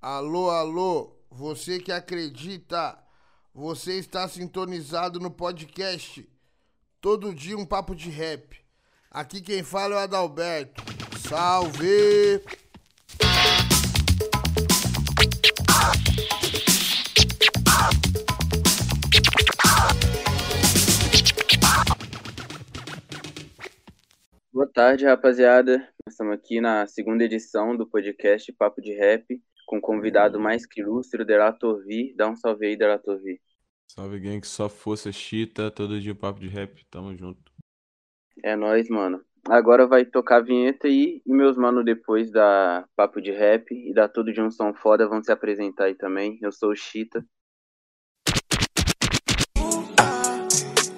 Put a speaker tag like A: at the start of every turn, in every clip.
A: Alô, alô, você que acredita, você está sintonizado no podcast. Todo dia um papo de rap. Aqui quem fala é o Adalberto. Salve!
B: Boa tarde, rapaziada. Nós estamos aqui na segunda edição do podcast Papo de Rap, com um convidado mais que ilustre, o Delator V. Dá um salve aí, Delator V.
C: Salve, gang, que só força chita, todo dia papo de rap, tamo junto.
B: É nóis, mano. Agora vai tocar a vinheta aí, e meus manos depois da Papo de Rap e da Tudo de um Som Foda vão se apresentar aí também. Eu sou o Chita.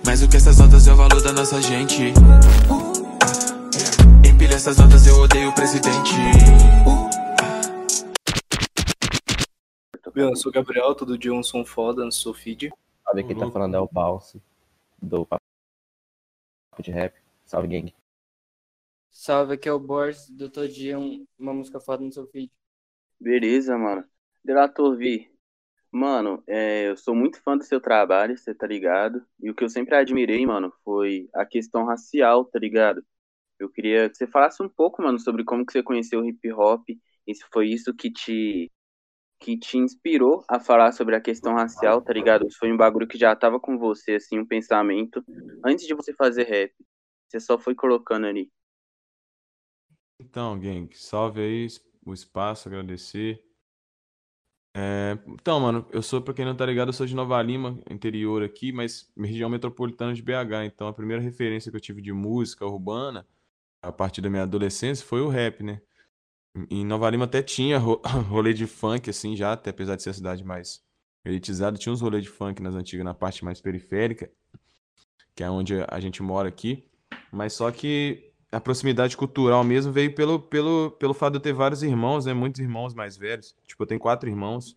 D: Mas o que essas notas é o valor da nossa gente. Empilha essas notas, eu odeio o presidente.
E: Eu sou o Gabriel, todo dia um som foda no seu feed.
F: Sabe quem tá falando é o Balsi, do Papo de Rap. Salve, gang.
G: Salve, aqui é o Boris, do Todo Dia, um- uma música foda no seu feed.
B: Beleza, mano. Delator V. Mano, é, eu sou muito fã do seu trabalho, você tá ligado? E o que eu sempre admirei, mano, foi a questão racial, tá ligado? Eu queria que você falasse um pouco, mano, sobre como que você conheceu o hip hop, e se foi isso que te que te inspirou a falar sobre a questão racial, tá ligado? Foi um bagulho que já tava com você, assim, um pensamento, antes de você fazer rap. Você só foi colocando ali.
C: Então, gang, salve aí o espaço, agradecer. É, então, mano, eu sou, pra quem não tá ligado, eu sou de Nova Lima, interior aqui, mas região metropolitana de BH. Então, a primeira referência que eu tive de música urbana, a partir da minha adolescência, foi o rap, né? Em Nova Lima até tinha ro- rolê de funk, assim, já, até apesar de ser a cidade mais elitizada, tinha uns rolês de funk nas antigas, na parte mais periférica, que é onde a gente mora aqui. Mas só que a proximidade cultural mesmo veio pelo, pelo, pelo fato de eu ter vários irmãos, né? Muitos irmãos mais velhos. Tipo, eu tenho quatro irmãos.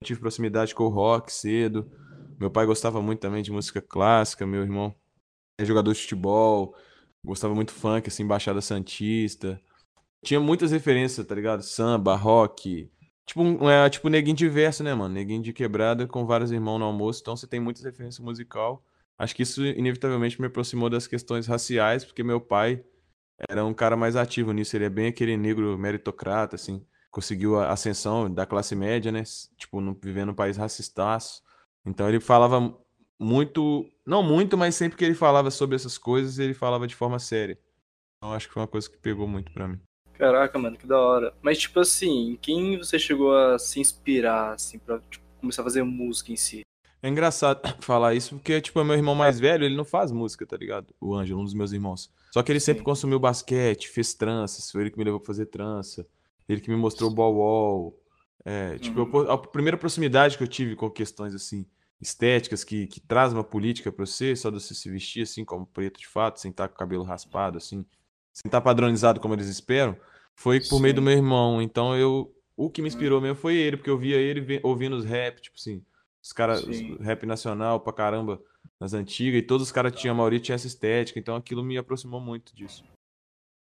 C: Eu tive proximidade com o rock cedo. Meu pai gostava muito também de música clássica. Meu irmão é jogador de futebol. Gostava muito funk, assim, Baixada Santista. Tinha muitas referências, tá ligado? Samba, rock. Tipo, um, é, tipo neguinho diverso, né, mano? Neguinho de quebrada com vários irmãos no almoço. Então você tem muitas referências musical. Acho que isso inevitavelmente me aproximou das questões raciais, porque meu pai era um cara mais ativo nisso. Ele é bem aquele negro meritocrata, assim. Conseguiu a ascensão da classe média, né? Tipo, no- vivendo num país racistaço. Então ele falava muito, não muito, mas sempre que ele falava sobre essas coisas, ele falava de forma séria. Então acho que foi uma coisa que pegou muito pra mim.
E: Caraca, mano, que da hora. Mas, tipo assim, em quem você chegou a se inspirar, assim, pra tipo, começar a fazer música em si?
C: É engraçado falar isso porque, tipo, meu irmão mais velho, ele não faz música, tá ligado? O Ângelo, um dos meus irmãos. Só que ele sempre
E: Sim.
C: consumiu basquete, fez tranças, foi ele que me levou pra fazer trança, ele que me mostrou o ball wall. É, tipo,
E: Uhum.
C: eu- a primeira proximidade que eu tive com questões, assim, estéticas, que, que traz uma política pra você, só de você se vestir, assim, como preto de fato, sem estar com o cabelo raspado, assim, sem estar padronizado como eles esperam, foi por meio do
E: Sim.
C: meu irmão. Então, eu... O que me inspirou mesmo foi ele, porque eu via ele ouvindo os rap, tipo assim, os caras,
E: Sim.
C: rap nacional pra caramba nas antigas, e todos os caras tinham, a maioria tinha essa estética, então aquilo me aproximou muito disso.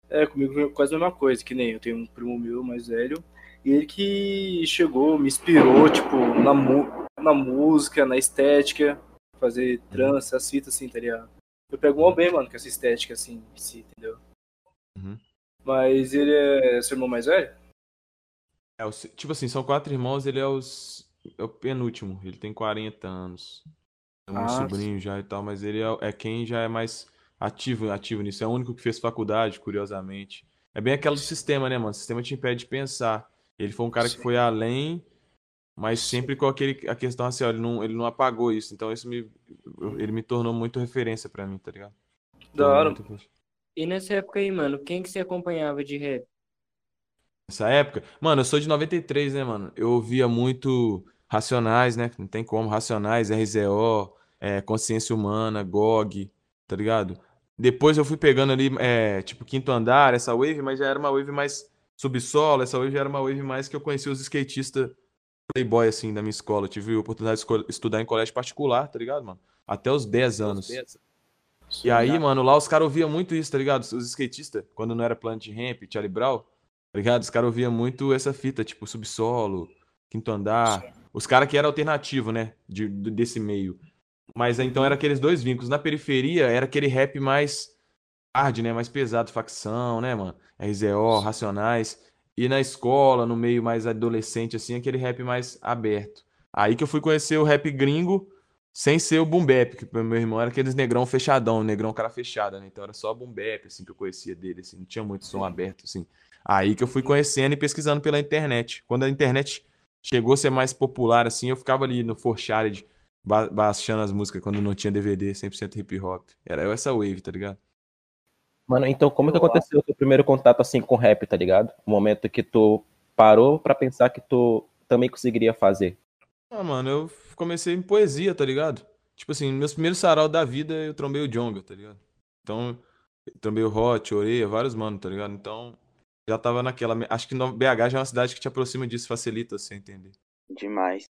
E: É, comigo foi quase a mesma coisa, que nem eu tenho um primo meu mais velho, e ele que chegou, me inspirou, tipo, na, mu- na música, na estética, fazer trança, as fitas, assim, tá ligado? Eu pego mal bem, mano, com essa estética, assim, em si, entendeu?
C: Uhum.
E: Mas ele é seu irmão mais velho?
C: É, tipo assim, são quatro irmãos, ele é, os, é o penúltimo, ele tem 40 anos. Tem um
E: Ah,
C: sobrinho já e tal, mas ele é, é quem já é mais ativo, ativo nisso. É o único que fez faculdade, curiosamente. É bem aquele sistema, né, mano? O sistema te impede de pensar. Ele foi um cara que
E: Sim.
C: foi além, mas sempre com aquele, a questão racial. Ele não, ele não apagou isso. Então isso me, ele me tornou muito referência pra mim, tá ligado?
E: Da hora.
C: muito.
G: E nessa época aí, mano, quem que você acompanhava de rap?
C: Nessa época, mano, eu sou de 93, né, mano? Eu ouvia muito Racionais, né? Não tem como, Racionais, RZO, é, Consciência Humana, GOG, tá ligado? Depois eu fui pegando ali, é, tipo, Quinto Andar, essa wave, mas já era uma wave mais subsolo, essa wave já era uma wave mais que eu conhecia os skatistas playboy, assim, da minha escola. Eu tive a oportunidade de estudar em colégio particular, tá ligado, mano? Até os 10 anos. E aí, mano, lá os caras ouviam muito isso, tá ligado? Os skatistas, quando não era Planet Ramp, Charlie Brown, tá ligado? Os caras ouviam muito essa fita, tipo, subsolo, Quinto Andar, os caras que eram alternativo, né? De, de- desse meio. Mas então era aqueles dois vínculos. Na periferia era aquele rap mais hard, né? Mais pesado, facção, né, mano? RZO, Racionais. E na escola, no meio mais adolescente, assim, aquele rap mais aberto. Aí que eu fui conhecer o rap gringo sem ser o boom bap, que pro meu irmão era aqueles negrão fechadão, negrão cara fechada, né? Então era só boom bap, assim, que eu conhecia dele, assim, não tinha muito som aberto, assim. Aí que eu fui conhecendo e pesquisando pela internet. Quando a internet chegou a ser mais popular, assim, eu ficava ali no Forshared, ba baixando as músicas quando não tinha DVD, 100% hip hop. Era essa wave, tá ligado?
F: Mano, então como que aconteceu o seu primeiro contato assim com rap, tá ligado? O momento que tu parou pra pensar que tu também conseguiria fazer.
C: Ah, mano, eu comecei em poesia, tá ligado? Tipo assim, meus primeiros sarau da vida eu trombei o Jonga, tá ligado? Então, eu trombei o Hot, Oreia, vários mano, tá ligado? Então, já tava naquela. Acho que no- BH já é uma cidade que te aproxima disso, facilita você entender.
B: Demais.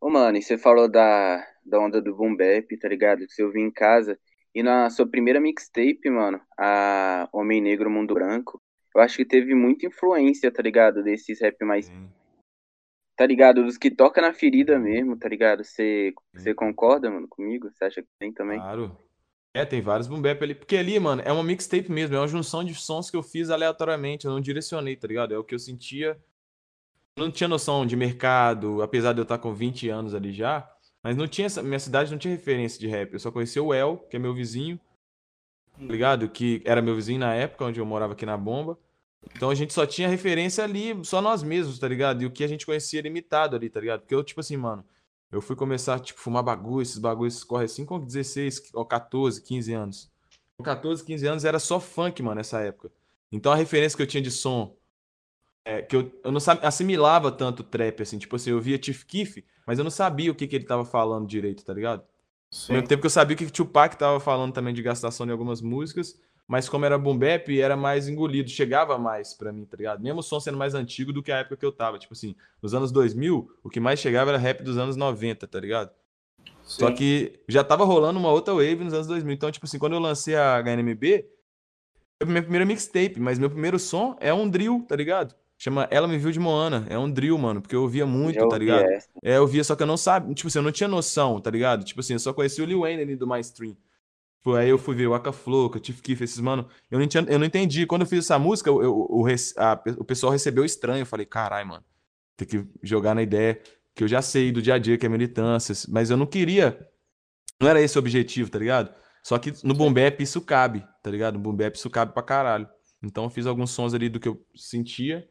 B: Ô, mano, e você falou da, da onda do boom bap, tá ligado? Que você ouviu em casa. E na sua primeira mixtape, mano, a Homem Negro Mundo Branco, eu acho que teve muita influência, tá ligado? Desses rap mais,
C: Sim.
B: Tá ligado? Dos que toca na ferida mesmo, tá ligado? Você, concorda, mano, comigo? Você acha que tem também?
C: Claro. É, tem vários boom bap ali. Porque ali, mano, é uma mixtape mesmo. É uma junção de sons que eu fiz aleatoriamente. Eu não direcionei, tá ligado? É o que eu sentia. Eu não tinha noção de mercado, apesar de eu estar com 20 anos ali já. Mas não tinha essa, minha cidade não tinha referência de rap. Eu só conhecia o El, que é meu vizinho, tá ligado? Que era meu vizinho na época, onde eu morava aqui na Bomba. Então a gente só tinha referência ali, só nós mesmos, tá ligado? E o que a gente conhecia limitado ali, tá ligado? Porque eu, tipo assim, mano, eu fui começar, tipo, fumar bagulho, esses bagulhos correm assim com 16, ou 14, 15 anos. Com 14, 15 anos era só funk, mano, nessa época. Então a referência que eu tinha de som é que eu, eu não assimilava tanto trap, assim. Tipo assim, eu via Chief Keef, mas eu não sabia o que, que ele tava falando direito, tá ligado? Ao
E: Sim.
C: mesmo tempo que eu sabia o que que Tupac tava falando também de gastação em algumas músicas, mas como era boom bap, era mais engolido, chegava mais pra mim, tá ligado? Mesmo o som sendo mais antigo do que a época que eu tava. Tipo assim, nos anos 2000, o que mais chegava era rap dos anos 90, tá ligado? Só
E: Sim.
C: que já tava rolando uma outra wave nos anos 2000. Então, tipo assim, quando eu lancei a HNMB, foi minha primeira mixtape, mas meu primeiro som é um drill, tá ligado? Chama Ela Me Viu de Moana. É um drill, mano, porque eu ouvia muito,
B: Já
C: tá ligado?
B: essa.
C: É, eu via, só que eu não sabia, tipo assim, eu não tinha noção, tá ligado? Tipo assim, eu só conhecia o Lil Wayne ali do My Stream. Aí eu fui ver o o Chief Keef, esses mano, eu não, tinha, eu não entendi. Quando eu fiz essa música, eu- eu- o, a- o pessoal recebeu estranho. Eu falei, carai, mano, tem que jogar na ideia que eu já sei do dia a dia, que é militância, mas eu não queria, não era esse o objetivo, tá ligado? Só que no Boom isso cabe, tá ligado? No Boom isso cabe pra caralho. Então eu fiz alguns sons ali do que eu sentia,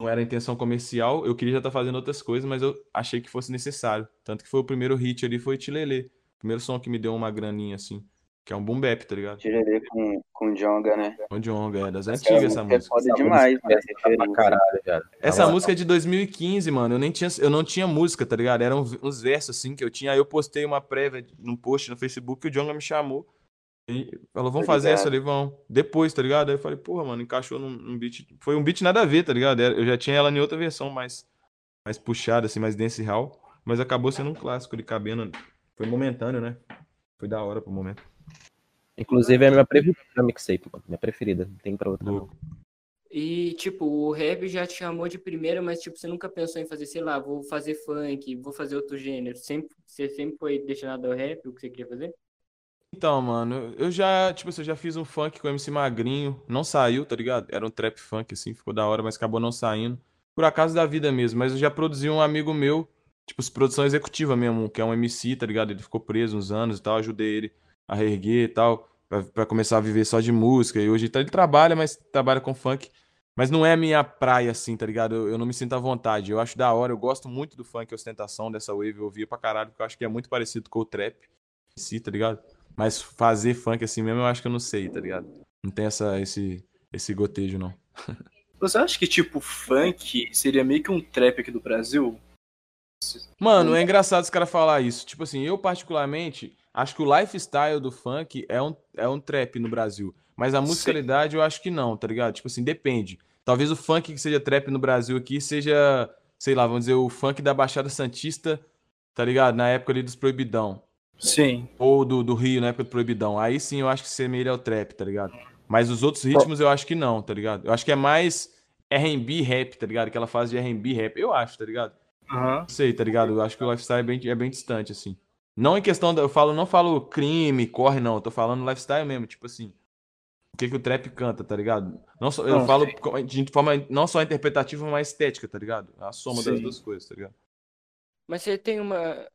C: não era intenção comercial, eu queria já estar fazendo outras coisas, mas eu achei que fosse necessário. Tanto que foi o primeiro hit ali, foi Tilelê. Primeiro som que me deu uma graninha, assim. Que é um boom bap, tá ligado?
B: Tirei com, com Jonga, né?
C: O Jonga, é das
B: Essa
C: antigas essa
B: música é foda
F: Essa
B: demais,
F: música
B: né?
F: é pra caralho, velho.
C: Essa
F: Ela-
C: música é de 2015, mano. Eu nem tinha, eu não tinha música, tá ligado? Eram uns versos assim que eu tinha. Aí eu postei uma prévia num post no Facebook que o Jonga me chamou. E falou, vamos
B: Tô
C: fazer essa ali, vão. Depois, tá ligado? Aí eu falei, porra, mano, encaixou num, num beat. Foi um beat nada a ver, tá ligado? Eu já tinha ela em outra versão mais, mais puxada, assim, mais dancehall. Mas acabou sendo um clássico de cabendo. Foi momentâneo, né? Foi da hora pro momento.
F: Inclusive é a minha preferida mixtape, mano. Minha preferida. Não tem pra outra, não.
G: E, tipo, o rap já te chamou de primeira, mas, tipo, você nunca pensou em fazer, sei lá, vou fazer funk, vou fazer outro gênero. Sempre, você sempre foi destinado ao rap, o que você queria fazer?
C: Então, mano, eu já, tipo assim, eu já fiz um funk com o MC Magrinho. Não saiu, tá ligado? Era um trap funk, assim, ficou da hora, mas acabou não saindo. Por acaso da vida mesmo. Mas eu já produzi um amigo meu, tipo, produção executiva mesmo, que é um MC, tá ligado? Ele ficou preso uns anos e tal, ajudei ele a reerguer e tal, pra, pra começar a viver só de música. E hoje tá, ele trabalha, mas trabalha com funk. Mas não é minha praia, assim, tá ligado? Eu, eu não me sinto à vontade. Eu acho da hora, eu gosto muito do funk ostentação dessa wave, eu ouvia pra caralho, porque eu acho que é muito parecido com o trap em si, tá ligado? Mas fazer funk assim mesmo, eu acho que eu não sei, tá ligado? Não tem essa, esse, esse gotejo, não.
E: Você acha que, tipo, funk seria meio que um trap aqui do Brasil?
C: Mano, é engraçado os caras falar isso. Tipo assim, eu particularmente acho que o lifestyle do funk é um, é um trap no Brasil. Mas a
E: Sim.
C: musicalidade eu acho que não, tá ligado? Tipo assim, depende. Talvez o funk que seja trap no Brasil aqui seja, sei lá, vamos dizer, o funk da Baixada Santista, tá ligado? Na época ali dos Proibidão.
E: Sim.
C: Ou do, do Rio, na época do Proibidão. Aí sim eu acho que semelha ao trap, tá ligado? Mas os outros ritmos eu acho que não, tá ligado? Eu acho que é mais R&B rap, tá ligado? Aquela fase de R&B rap, eu acho, tá ligado?
E: Aham.
C: Não sei, tá ligado? Eu acho que o lifestyle é bem, é bem distante, assim. Não em questão, da, eu falo, não falo crime, corre, não. Eu tô falando lifestyle mesmo, tipo assim. O que que o trap canta, tá ligado? Não só, eu
E: Não,
C: falo co- de forma não só interpretativa, mas estética, tá ligado? A soma das
E: Sim.
C: duas coisas, tá ligado?
G: Mas você tem uma.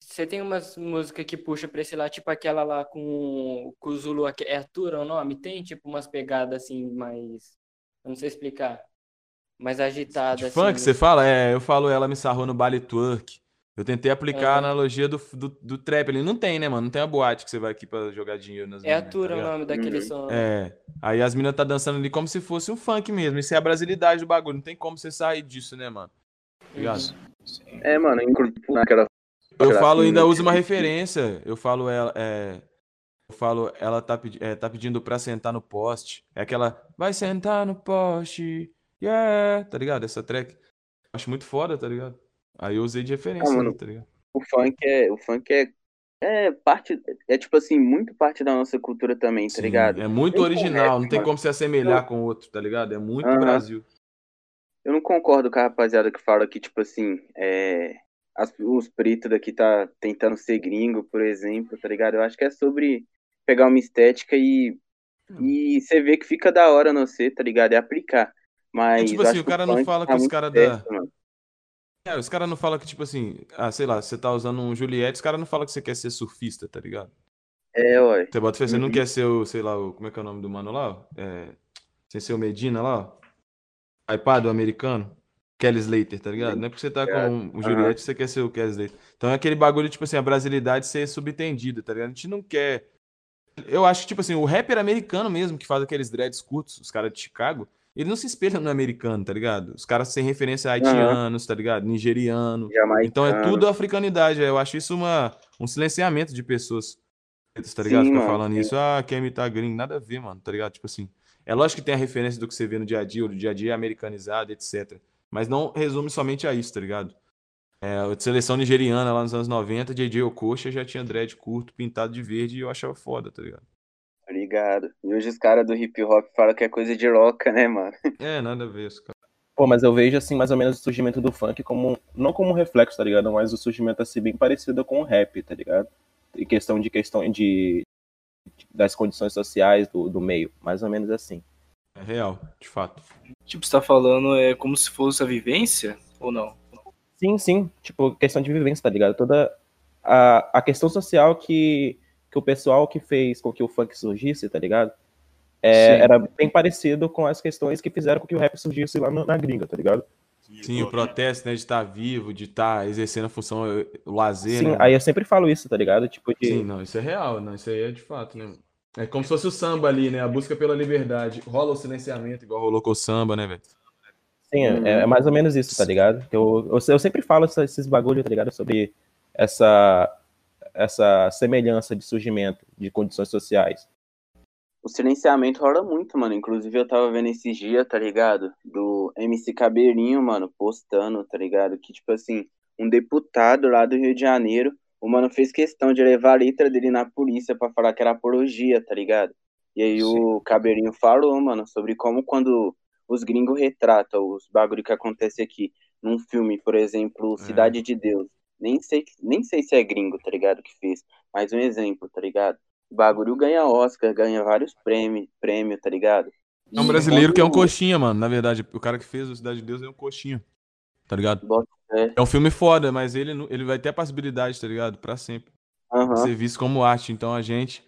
G: Você tem umas músicas que puxa pra esse lá, tipo aquela lá com, com o Zulu, é Atura o nome? Tem tipo umas pegadas assim, mais. Eu não sei explicar. Mais agitadas.
C: De
G: assim,
C: funk, você fala? É, eu falo ela me sarrou no baile twerk. Eu tentei aplicar a
G: Aham.
C: analogia do, do, do trap. Ele não tem, né, mano? Não tem a boate que você vai aqui pra jogar dinheiro nas
G: É
C: meninas, tá
G: Atura o
C: ligado?
G: nome daquele
B: Uhum.
G: som.
C: É, aí as minas tá dançando ali como se fosse um funk mesmo. Isso é a brasilidade do bagulho. Não tem como você sair disso, né, mano? Tá ligado?
G: Uhum.
B: É, mano, inclusive naquela.
C: Eu falo, ainda uso uma referência. Eu falo, ela, é, eu falo, ela tá, pedi- é, tá pedindo pra sentar no poste. É aquela, vai sentar no poste, yeah, tá ligado? Essa track. Acho muito foda, tá ligado? Aí eu usei de referência,
B: Ah, mano.
C: tá ligado?
B: O funk é. O funk é. É parte. É tipo assim, muito parte da nossa cultura também, tá
C: Sim,
B: ligado?
C: é muito original, não tem
B: mano.
C: como se assemelhar com o outro, tá ligado? É muito
B: Aham.
C: Brasil.
B: Eu não concordo com a rapaziada que fala que, tipo assim, é, as- os pretos daqui tá tentando ser gringo, por exemplo, tá ligado? Eu acho que é sobre pegar uma estética e, e você vê que fica da hora no você, tá ligado? É aplicar. Mas
C: tipo
B: eu
C: assim, o cara não fala
B: tá
C: que os
B: muito
C: cara
B: certo,
C: da-
B: mano.
C: É, os caras não falam que, tipo assim, ah, sei lá, você tá usando um Juliette, os caras não falam que você quer ser surfista, tá ligado?
B: É, ué.
C: Você bota fé, você não
B: Uhum.
C: quer ser o, sei lá, o, como é que é o nome do mano lá? ó? É, sem ser o Medina lá, ó. iPad, o americano. Kelly Slater, tá ligado? Não é porque você tá com o Juliette, você quer ser o Kelly Slater. Então é aquele bagulho, tipo assim, a brasilidade ser subentendida, tá ligado? A gente não quer. Eu acho que, tipo assim, o rapper americano mesmo, que faz aqueles dreads curtos, os caras de Chicago, ele não se espelha no americano, tá ligado? Os caras sem referência a haitianos, tá ligado? Nigeriano.
B: Jamaicano.
C: Então é tudo africanidade. Eu acho isso uma, um silenciamento de pessoas tá ligado?
B: Sim,
C: Fica
B: mano,
C: falando
B: sim.
C: isso, ah, quer imitar gringo, nada a ver, mano, tá ligado? Tipo assim, é lógico que tem a referência do que você vê no dia a dia, o dia a dia é americanizado, etc. Mas não resume somente a isso, tá ligado? É, a seleção nigeriana lá nos anos 90, JJ Okocha já tinha dread curto, pintado de verde, e eu achava foda, tá ligado?
B: Obrigado. E hoje os caras do hip hop falam que é coisa de roca, né, mano?
C: É, nada a ver isso, cara.
F: Pô, mas eu vejo, assim, mais ou menos o surgimento do funk como, não como um reflexo, tá ligado? Mas o surgimento, assim, bem parecido com o rap, tá ligado? Em questão de questão de, das condições sociais do, do meio, mais ou menos assim.
C: É real, de fato.
E: Tipo, você tá falando é como se fosse a vivência ou não?
F: Sim, sim, tipo, questão de vivência, tá ligado? Toda a, a questão social que, que o pessoal que fez com que o funk surgisse, tá ligado? É, era bem parecido com as questões que fizeram com que o rap surgisse lá no- na gringa, tá ligado?
C: Sim, o protesto, né, de estar vivo, de estar exercendo a função, eh, o lazer,
F: Sim,
C: né?
F: aí eu sempre falo isso, tá ligado? Tipo, de,
C: Sim, não, isso é real, não, isso aí é de fato, né? É como se fosse o samba ali, né? A busca pela liberdade. Rola o silenciamento, igual rolou com o samba, né, velho?
F: Sim, é, é mais ou menos isso, tá ligado? Eu, eu, eu sempre falo esses bagulho, tá ligado? Sobre essa, essa semelhança de surgimento de condições sociais.
B: O silenciamento rola muito, mano. Inclusive, eu tava vendo esses dias, tá ligado? Do MC Cabeirinho, mano, postando, tá ligado? Que, tipo assim, um deputado lá do Rio de Janeiro, o mano fez questão de levar a letra dele na polícia pra falar que era apologia, tá ligado? E aí o Cabeirinho falou, mano, sobre como quando os gringos retratam os bagulho que acontece aqui num filme, por exemplo, Cidade de Deus. Nem sei, nem sei se é gringo, tá ligado? Que fez. Mas um exemplo, tá ligado? O bagulho ganha Oscar, ganha vários prêmios, prêmio, tá ligado?
C: É um brasileiro que é um coxinha, mano. Na verdade, o cara que fez o Cidade de Deus é um coxinha. Tá ligado? É um filme foda, mas ele, ele vai ter a possibilidade, tá ligado? Pra sempre.
B: Aham.
C: Ser visto como arte. Então a gente.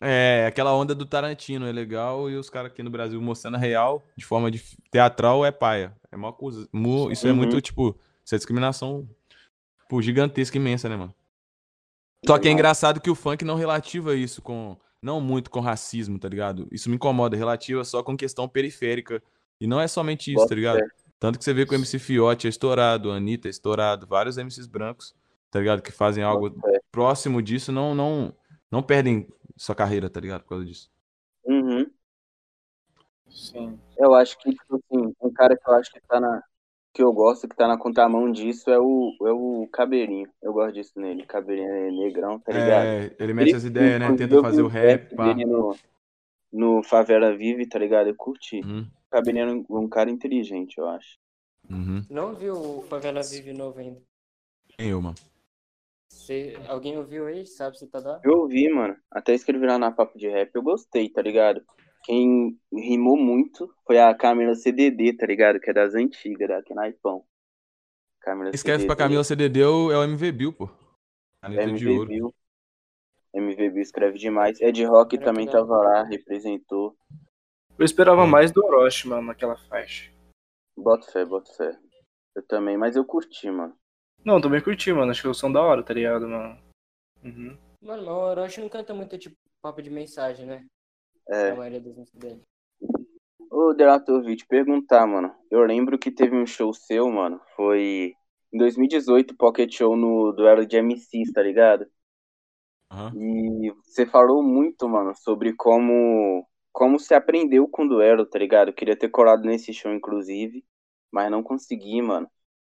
C: É aquela onda do Tarantino, é legal. E os caras aqui no Brasil mostrando a real de forma de teatral é paia. É uma coisa. mu- Isso é
B: Uhum.
C: muito, tipo. Isso é discriminação tipo, gigantesca, imensa, né, mano? Só que é engraçado que o funk não relativa isso com. Não muito com racismo, tá ligado? Isso me incomoda. Relativa só com questão periférica. E não é somente isso,
B: Bota
C: tá ligado?
B: fé.
C: Tanto que você vê que o MC Fiote é estourado, a Anitta é estourado, vários MCs brancos, tá ligado? Que fazem algo próximo disso, não, não, não perdem sua carreira, tá ligado? Por causa disso.
B: Uhum.
E: Sim.
B: Eu acho que, tipo assim, um cara que eu acho que tá na. Que eu gosto, que tá na contramão disso, é o, é o Cabeirinho. Eu gosto disso nele. Cabeirinho é negrão, tá ligado?
C: É, ele mete
B: Ele-
C: as ideias, né? Tenta fazer
B: vi
C: o rap,
B: rap
C: pá.
B: no, no Favela Vive, tá ligado? Eu curti.
C: Uhum.
B: O Cabeirinho é um, um cara inteligente, eu acho.
C: Uhum.
G: Não viu o Favela Vive novo ainda?
C: Eu, mano.
G: Cê- alguém ouviu aí? Sabe se tá da?
B: Eu ouvi, mano. Até escrevi lá na papo de rap. Eu gostei, tá ligado? Quem rimou muito foi a Camila CDD, tá ligado? Que é das antigas, daqui na Ipão. Camila
C: Escreve pra
B: CDD,
C: Camila CDD é o é o MV Bill, pô. Caneta de
B: MV
C: ouro.
B: Bill. MV Bill escreve demais. Ed Rock também
G: da
B: tava lá, representou.
E: Eu esperava mais do Orochi, mano, naquela faixa.
B: Bota fé, bota fé. Eu também, mas eu curti, mano.
E: Não, também curti, mano. Acho que o som da hora, tá ligado, mano? Uhum.
G: Mano, mas o Orochi não canta muito tipo papo de mensagem, né?
B: É.
G: A maioria das músicas dele.
B: Ô, Delator, te perguntar, mano. Eu lembro que teve um show seu, mano. Foi em 2018, Pocket Show no duelo de MCs, tá ligado?
C: Aham.
B: E você falou muito, mano, sobre como como se aprendeu com o duelo, tá ligado? Eu queria ter colado nesse show, inclusive, mas não consegui, mano.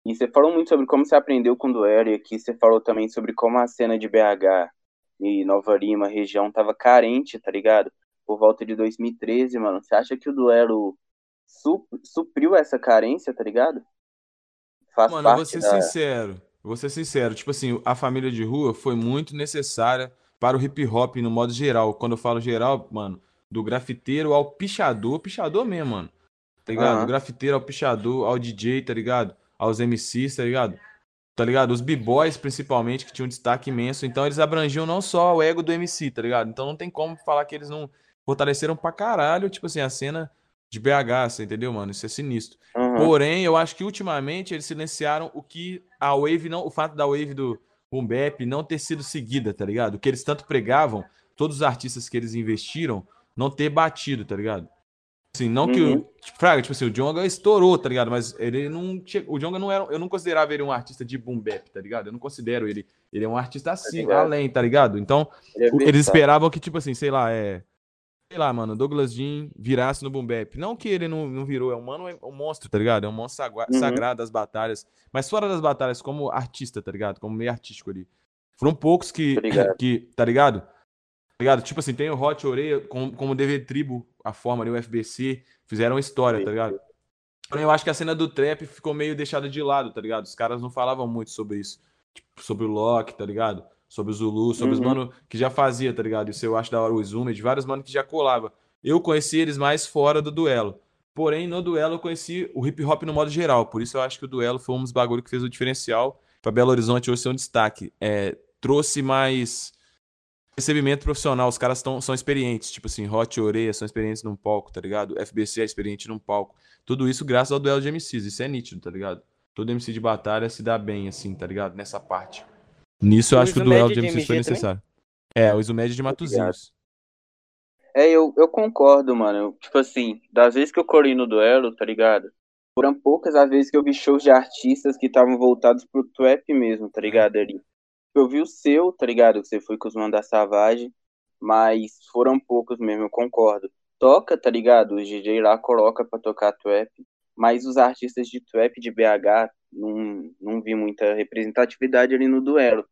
B: E você falou muito sobre como você aprendeu com o duelo, e aqui você falou também sobre como a cena de BH e Nova Lima, região, tava carente, tá ligado? Por volta de 2013, mano. Você acha que o duelo su- supriu essa carência, tá ligado? Faz
C: Mano, eu vou ser
B: da...
C: sincero. Vou ser sincero. Tipo assim, a família de rua foi muito necessária para o hip hop no modo geral. Quando eu falo geral, mano, do grafiteiro ao pichador, pichador mesmo, mano. Tá ligado?
B: Aham.
C: Do grafiteiro ao pichador, ao DJ, tá ligado? Aos MCs, tá ligado? Tá ligado? Os b-boys, principalmente, que tinham um destaque imenso. Então, eles abrangiam não só o ego do MC, tá ligado? Então, não tem como falar que eles não fortaleceram pra caralho, tipo assim, a cena de BH, você entendeu, mano? Isso é sinistro.
B: Aham.
C: Porém, eu acho que ultimamente eles silenciaram o que a Wave não, o fato da Wave do Boom não ter sido seguida, tá ligado? O que eles tanto pregavam, todos os artistas que eles investiram, não ter batido, tá ligado? Assim, não que
B: Uhum.
C: o tipo, Fraga, tipo assim, o Djonga estourou, tá ligado? Mas ele não o Djonga não era, eu não considerava ele um artista de boom bap, tá ligado? Eu não considero ele, ele é um artista assim,
B: ligado.
C: além, tá ligado? Então,
B: Ele é
C: eles esperavam que, tipo assim, sei lá, é. Sei lá, mano, Douglas Jean virasse no Boom Bap. Não que ele não, não virou, é um mano, é um monstro, tá ligado? É um monstro
B: Uhum.
C: sagrado das batalhas. Mas fora das batalhas, como artista, tá ligado? Como meio artístico ali. Foram poucos que, que tá ligado? Tá ligado? Tipo assim, tem o Hot Oreia, como, como DV Tribo, a forma ali, o FBC, fizeram história, tá ligado? Porém, eu acho que a cena do trap ficou meio deixada de lado, tá ligado? Os caras não falavam muito sobre isso. Tipo, sobre o Loki, tá ligado? Sobre o Zulu, sobre os
B: Uhum.
C: mano que já fazia, tá ligado? Isso eu acho da hora, o Izumi, de vários mano que já colava. Eu conheci eles mais fora do duelo. Porém, no duelo eu conheci o hip hop no modo geral. Por isso eu acho que o duelo foi um dos bagulho que fez o diferencial pra Belo Horizonte hoje ser um destaque. É, trouxe mais recebimento profissional. Os caras tão, são experientes. Tipo assim, Hot e Oreia são experientes num palco, tá ligado? FBC é experiente num palco. Tudo isso graças ao duelo de MCs. Isso é nítido, tá ligado? Todo MC de batalha se dá bem, assim, tá ligado? Nessa parte. Nisso eu
G: O
C: acho que o duelo de MCs foi
G: MG também?
C: necessário. É, o Isomed de Matozinhos.
B: É, eu, eu concordo, mano. Eu, tipo assim, das vezes que eu colei no duelo, tá ligado? Foram poucas as vezes que eu vi shows de artistas que estavam voltados pro trap mesmo, tá ligado? Ali. Eu vi o seu, tá ligado? Que você foi com os Manda Savage, mas foram poucos mesmo, eu concordo. Toca, tá ligado? O DJ lá coloca pra tocar trap, mas os artistas de trap de BH não, não vi muita representatividade ali no duelo.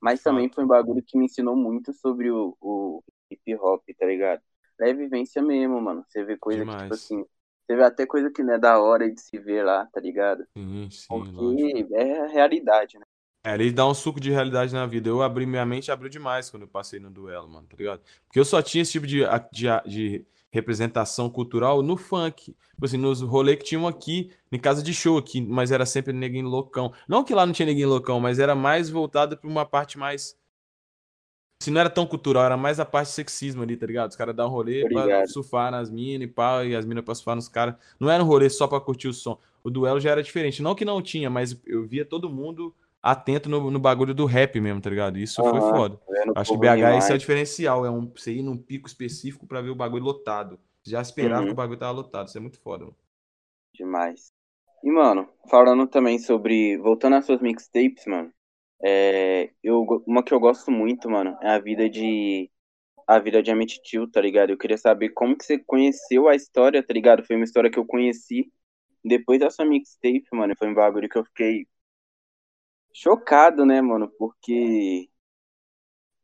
B: Mas também foi um bagulho que me ensinou muito sobre o, o hip hop, tá ligado? É vivência mesmo, mano. Você vê coisa que, tipo
C: Demais.
B: assim, você vê até coisa que não é da hora de se ver lá, tá ligado?
C: Sim, sim, lógico.
B: Porque é a realidade, né?
C: É, ele dá um suco de realidade na vida. Eu abri, minha mente abriu demais quando eu passei no duelo, mano, tá ligado? Porque eu só tinha esse tipo de, de, de representação cultural no funk. Tipo assim, nos rolês que tinham aqui, em casa de show aqui, mas era sempre neguinho loucão. Não que lá não tinha neguinho loucão, mas era mais voltado pra uma parte mais. Assim, não era tão cultural, era mais a parte de sexismo ali, tá ligado? Os caras davam um rolê
B: Tô
C: pra surfar nas minas e pau, e as minas pra surfar nos caras. Não era um rolê só pra curtir o som. O duelo já era diferente. Não que não tinha, mas eu via todo mundo atento no, no bagulho do rap mesmo, tá ligado? Isso foi foda. Acho que BH esse é o
B: demais.
C: diferencial, é um, você ir num pico específico pra ver o bagulho lotado. Já esperava
B: Uhum.
C: que o bagulho tava lotado, isso é muito foda, mano.
B: Demais. E, mano, falando também sobre. Voltando às suas mixtapes, mano. É, eu, uma que eu gosto muito, mano, é a vida de. A vida de Emmett Till, tá ligado? Eu queria saber como que você conheceu a história, tá ligado? Foi uma história que eu conheci depois da sua mixtape, mano. Foi um bagulho que eu fiquei chocado, né, mano? Porque.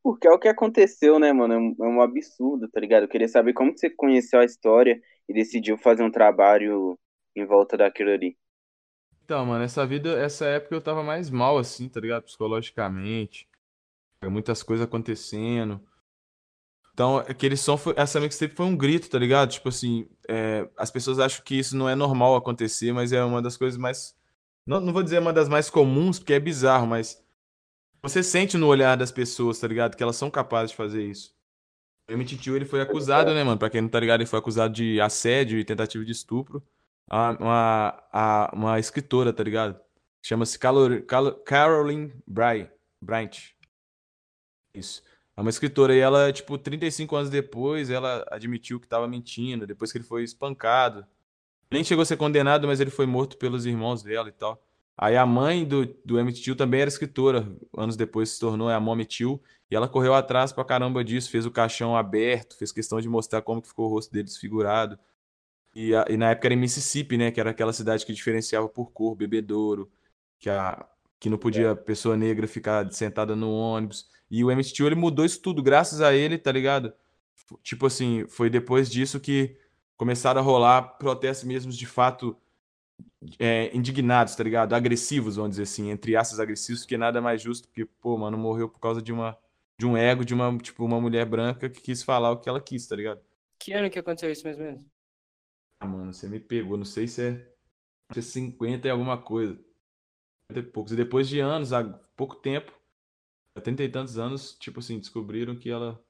B: Porque é o que aconteceu, né, mano? É um, é absurdo, tá ligado? Eu queria saber como você conheceu a história e decidiu fazer um trabalho em volta daquilo ali.
C: Então, mano, essa vida, essa época eu tava mais mal, assim, tá ligado? Psicologicamente. Muitas coisas acontecendo. Então, aquele som, foi, essa mixtape foi um grito, tá ligado? Tipo assim, é, as pessoas acham que isso não é normal acontecer, mas é uma das coisas mais. Não, não vou dizer uma das mais comuns, porque é bizarro, mas você sente no olhar das pessoas, tá ligado? Que elas são capazes de fazer isso. O MTT, ele foi acusado, né, mano? Pra quem não tá ligado, ele foi acusado de assédio e tentativa de estupro. A, uma, a, uma escritora, tá ligado? Chama-se Caroline Bryant. Bryant. Isso. É uma escritora e ela, tipo, 35 anos depois, ela admitiu que tava mentindo, depois que ele foi espancado. Nem chegou a ser condenado, mas ele foi morto pelos irmãos dela e tal. Aí a mãe do, do Emmett Till também era escritora. Anos depois se tornou a Mommy Till. E ela correu atrás pra caramba disso, fez o caixão aberto, fez questão de mostrar como que ficou o rosto dele desfigurado. E, a, e na época era em Mississippi, né? Que era aquela cidade que diferenciava por cor, bebedouro, que, a, que não podia pessoa negra ficar sentada no ônibus. E o Emmett Till, ele mudou isso tudo, graças a ele, tá ligado? Tipo assim, foi depois disso que começaram a rolar protestos mesmo de fato é, indignados, tá ligado? Agressivos, vamos dizer assim, entre aspas agressivos, que nada mais justo, porque, pô, mano, morreu por causa de uma de um ego de uma, tipo, uma mulher branca que quis falar o que ela quis, tá ligado?
G: Que ano que aconteceu isso mais ou menos?
C: Ah, mano, você me pegou, não sei se é, se é 50 e alguma coisa. 50 e poucos. E depois de anos, há pouco tempo, há 30 e tantos anos, tipo assim, descobriram que ela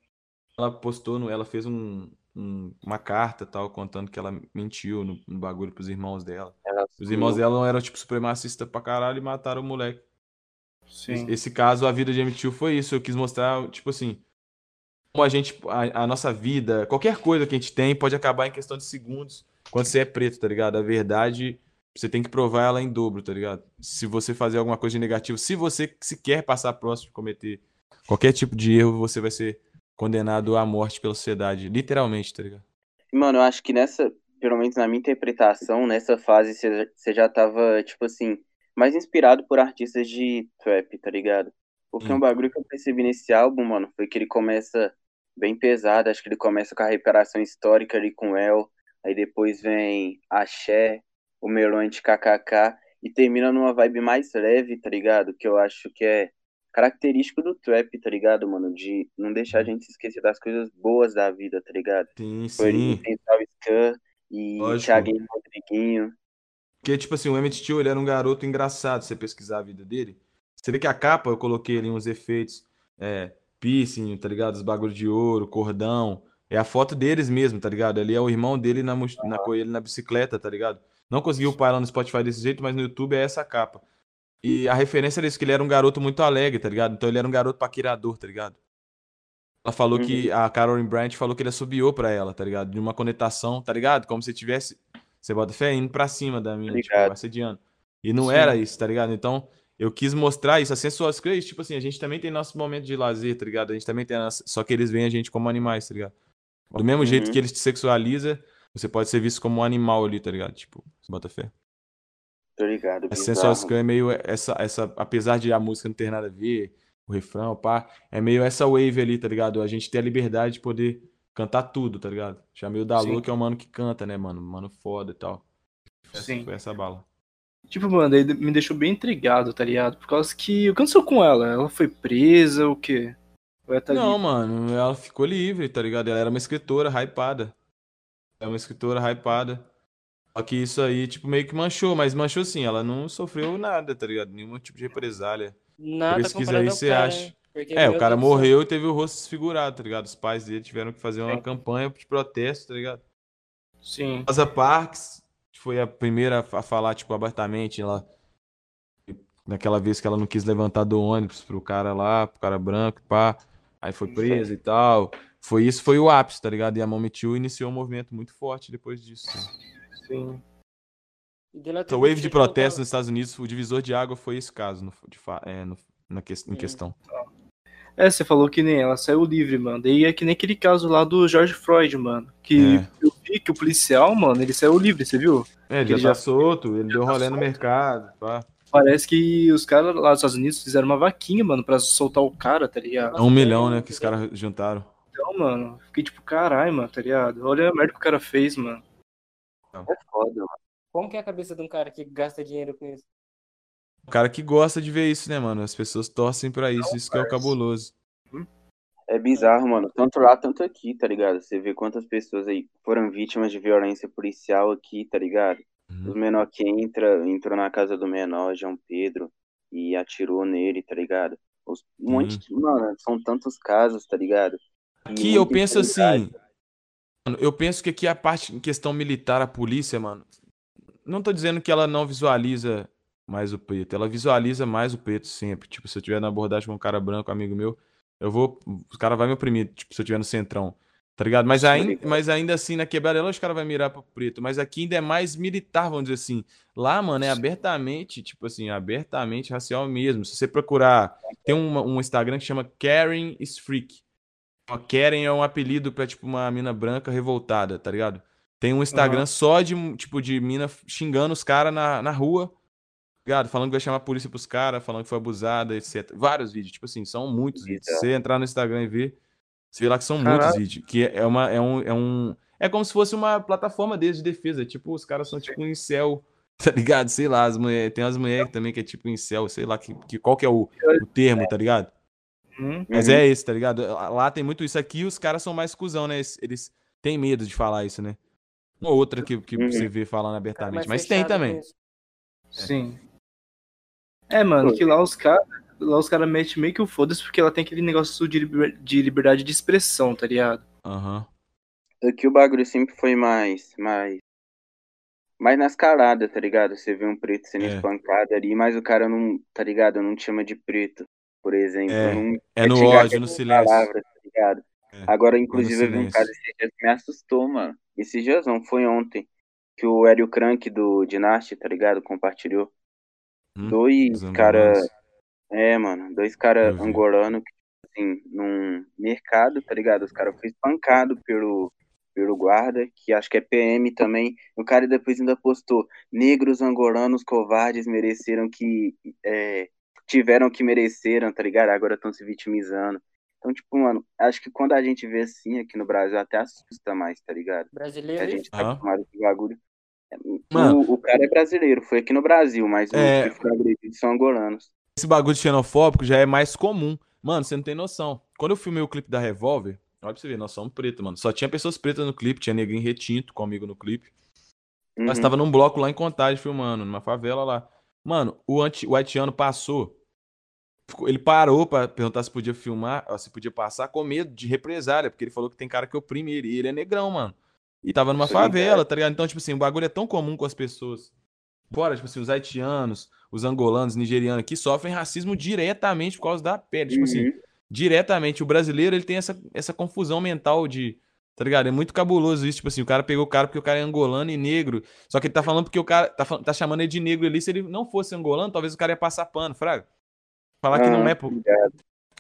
C: ela postou, no, ela fez um, um, uma carta tal, contando que ela mentiu no, no bagulho pros irmãos dela. Os irmãos dela não eram, tipo, supremacistas pra caralho e mataram o moleque.
E: Sim.
C: Esse caso, a vida de Emmett foi isso. Eu quis mostrar, tipo assim, como a gente, a, a, nossa vida, qualquer coisa que a gente tem pode acabar em questão de segundos quando você é preto, tá ligado? A verdade, você tem que provar ela em dobro, tá ligado? Se você fazer alguma coisa de negativo, se você se quer passar próximo de cometer qualquer tipo de erro, você vai ser condenado à morte pela sociedade, literalmente, tá ligado?
B: Mano, eu acho que nessa, pelo menos na minha interpretação, nessa fase você já tava, tipo assim, mais inspirado por artistas de trap, tá ligado? Porque um bagulho que eu percebi nesse álbum, mano, foi que ele começa bem pesado, acho que ele começa com a reparação histórica ali com El, aí depois vem Axé, o Melon de KKK, e termina numa vibe mais leve, tá ligado? Que eu acho que é característico do trap, tá ligado, mano? De não deixar a gente se esquecer das coisas boas da vida, tá ligado?
C: Sim,
B: Foi
C: sim.
B: Salve Scan e. Thiaguinho Rodriguinho.
C: Porque, tipo assim, o Emmett Till, ele era um garoto engraçado, se você pesquisar a vida dele. Você vê que a capa, eu coloquei ali uns efeitos, é, piercing, tá ligado? Os bagulhos de ouro, cordão. É a foto deles mesmo, tá ligado? Ali é o irmão dele na, na, com ele na bicicleta, tá ligado? Não conseguiu ela no Spotify desse jeito, mas no YouTube é essa capa. E a referência era isso, que ele era um garoto muito alegre, tá ligado? Então ele era um garoto paquerador, tá ligado? Ela falou que, a Caroline Bryant falou que ele assobiou pra ela, tá ligado? De uma conectação, tá ligado? Como se tivesse, você bota fé, indo pra cima da mina, tipo,
B: Ligado.
C: assediando. E não
E: Sim.
C: era isso, tá ligado? Então, eu quis mostrar isso, a sensualidade, que é isso, tipo assim, a gente também tem nosso momento de lazer, tá ligado? A gente também tem nossa... Só que eles veem a gente como animais, tá ligado? Do mesmo jeito
B: Uhum.
C: que eles te sexualiza, você pode ser visto como um animal ali, tá ligado? Tipo, você bota fé.
B: Tô ligado,
C: A. Sensual Scan é meio essa, essa, apesar de a música não ter nada a ver, o refrão, pá, é meio essa wave ali, tá ligado? A gente tem a liberdade de poder cantar tudo, tá ligado? Chamei o Dalu, que é o mano que canta, né, mano? Mano foda e tal.
E: Sim.
C: Foi essa bala.
E: Tipo, mano, aí me deixou bem intrigado, tá ligado? Por causa que. O que aconteceu com ela? Ela foi presa, o quê? Tá
C: Não,
E: livre?
C: mano, ela ficou livre, tá ligado? Ela era uma escritora hypada. É uma escritora hypada. Só que isso aí, tipo, meio que manchou, mas manchou sim, ela não sofreu nada, tá ligado? Nenhum tipo de represália.
G: Nada
C: Pesquisa aí, você acha.
G: Porque,
C: É, o cara
G: Deus
C: morreu e teve o rosto desfigurado, tá ligado? Os pais dele tiveram que fazer uma
E: Sim.
C: campanha de protesto, tá ligado?
E: Sim.
C: Rosa Parks foi a primeira a falar, tipo, abertamente, ela naquela vez que ela não quis levantar do ônibus pro cara lá, pro cara branco, pá, aí foi presa e tal. Foi isso, foi o ápice, tá ligado? E a Mommy Tio iniciou um movimento muito forte depois disso.
E: Sim.
G: E teve
C: wave de protestos nos Estados Unidos, o divisor de água foi esse caso, no, de fa- é, no- na que- em
G: Hum.
C: questão.
E: É, você falou que nem ela saiu livre, mano. Daí é que nem aquele caso lá do George Floyd, mano. Que
C: É.
E: eu vi que o policial, mano, ele saiu livre, você viu?
C: É, ele
E: Ele
C: já
E: já-
C: tá solto, ele deu
E: tá
C: rolê no
E: solto.
C: mercado, pá.
E: Parece que os caras lá dos Estados Unidos fizeram uma vaquinha, mano, pra soltar o cara, tá ligado?
C: É um milhão, né, que os caras juntaram.
E: Então, mano, fiquei tipo, caralho, mano, tá ligado? Olha a merda que o cara fez, mano.
B: É foda, mano.
G: Como que é a cabeça de um cara que gasta dinheiro com isso?
C: O cara que gosta de ver isso, né, mano? As pessoas torcem pra isso, isso que é o cabuloso.
B: É bizarro, mano. Tanto lá, tanto aqui, tá ligado? Você vê quantas pessoas aí foram vítimas de violência policial aqui, tá ligado?
C: Uhum.
B: Os menor que entra, entrou na casa do menor, João Pedro, e atirou nele, tá ligado? Os, um monte de, mano, são tantos casos, tá ligado? E
C: Aqui eu penso assim. Mano, eu penso que aqui a parte em questão militar, a polícia, mano. Não tô dizendo que ela não visualiza mais o preto. Ela visualiza mais o preto sempre. Tipo, se eu tiver na abordagem com um cara branco, amigo meu, eu vou. Os caras vão me oprimir, tipo, se eu tiver no centrão. Tá ligado? Mas, ainda, mas ainda assim, na quebrada, os caras vão mirar pro preto. Mas aqui ainda é mais militar, vamos dizer assim. Lá, mano, é abertamente, tipo assim, abertamente racial mesmo. Se você procurar, tem uma- um Instagram que chama Karen is Freak. A Karen é um apelido pra, tipo, uma mina branca revoltada, tá ligado? Tem um Instagram
E: Aham.
C: só de, tipo, de mina xingando os caras na, na rua, tá ligado? Falando que vai chamar a polícia pros caras, falando que foi abusada, etc. Vários vídeos, tipo assim, são muitos vídeos. Se você entrar no Instagram e ver, você vê lá que são muitos
E: Caralho.
C: vídeos. Que é, uma, é, um, é um. É como se fosse uma plataforma deles de defesa. Tipo, os caras são tipo um incel, tá ligado? Sei lá, as mulheres. Tem as mulheres também que é tipo incel, sei lá, que, que, qual que é o, o termo, tá ligado?
E: Hum?
C: Mas
B: Uhum.
C: é esse, tá ligado? Lá tem muito isso. Aqui os caras são mais cuzão, né? Eles, eles têm medo de falar isso, né? Uma outra que, que
B: Uhum.
C: você vê falando abertamente.
G: mais
C: Mas tem também.
G: isso.
E: Sim. É, mano, que lá os caras. Lá os caras metem meio que o foda-se porque ela tem aquele negócio de, liber- de liberdade de expressão, tá ligado?
C: Aham.
B: Aqui o bagulho sempre foi mais, mais, mais na escalada, tá ligado? Você vê um preto sendo
C: É.
B: espancado ali, mas o cara não, tá ligado? Não te chama de preto, por exemplo.
C: É,
B: não
C: É no ódio, no silêncio.
B: palavras, tá ligado?
C: É,
B: Agora, inclusive, eu vi um cara esses dias que me assustou, mano. Esses dias não, foi ontem. Que o Hélio Crank do Dynasty, tá ligado? Compartilhou.
C: Hum,
B: Dois
C: os
B: cara.
C: angolanos.
B: É, mano, dois caras angolanos que, assim, num mercado, tá ligado? Os caras foi espancado pelo, pelo guarda, que acho que é PM também. O cara depois ainda postou: negros angolanos covardes mereceram que. é, tiveram que mereceram, tá ligado? Agora estão se vitimizando. Então, tipo, mano, acho que quando a gente vê assim aqui no Brasil até assusta mais, tá ligado?
G: Brasileiro
B: a gente tá acostumado com esse bagulho.
C: Mano.
B: O, o cara é brasileiro, foi aqui no Brasil, mas
C: É.
B: os que foram agredidos são angolanos.
C: Esse bagulho de xenofóbico já é mais comum. Mano, você não tem noção. Quando eu filmei o clipe da Revolver, olha pra você ver, nós somos pretos, mano. Só tinha pessoas pretas no clipe, tinha negrinho retinto comigo no clipe. Nós
B: Uhum.
C: tava num bloco lá em Contagem filmando, numa favela lá. Mano, o, anti, o haitiano passou. Ele parou pra perguntar se podia filmar, se podia passar, com medo de represália, porque ele falou que tem cara que oprime ele. E ele é negrão, mano. E tava numa
B: é
C: favela, tá ligado? Então, tipo assim, o bagulho é tão comum com as pessoas. Fora, tipo assim, os haitianos, os angolanos, nigerianos aqui sofrem racismo diretamente por causa da pele. Tipo assim,
B: Uhum.
C: diretamente. O brasileiro, ele tem essa, essa confusão mental de. Tá ligado? É muito cabuloso isso. Tipo assim, o cara pegou o cara porque o cara é angolano e negro. Só que ele tá falando porque o cara tá, tá chamando ele de negro ali. Se ele não fosse angolano, talvez o cara ia passar pano, fraga. Falar que não
B: Aham,
C: é, pô.
B: ligado.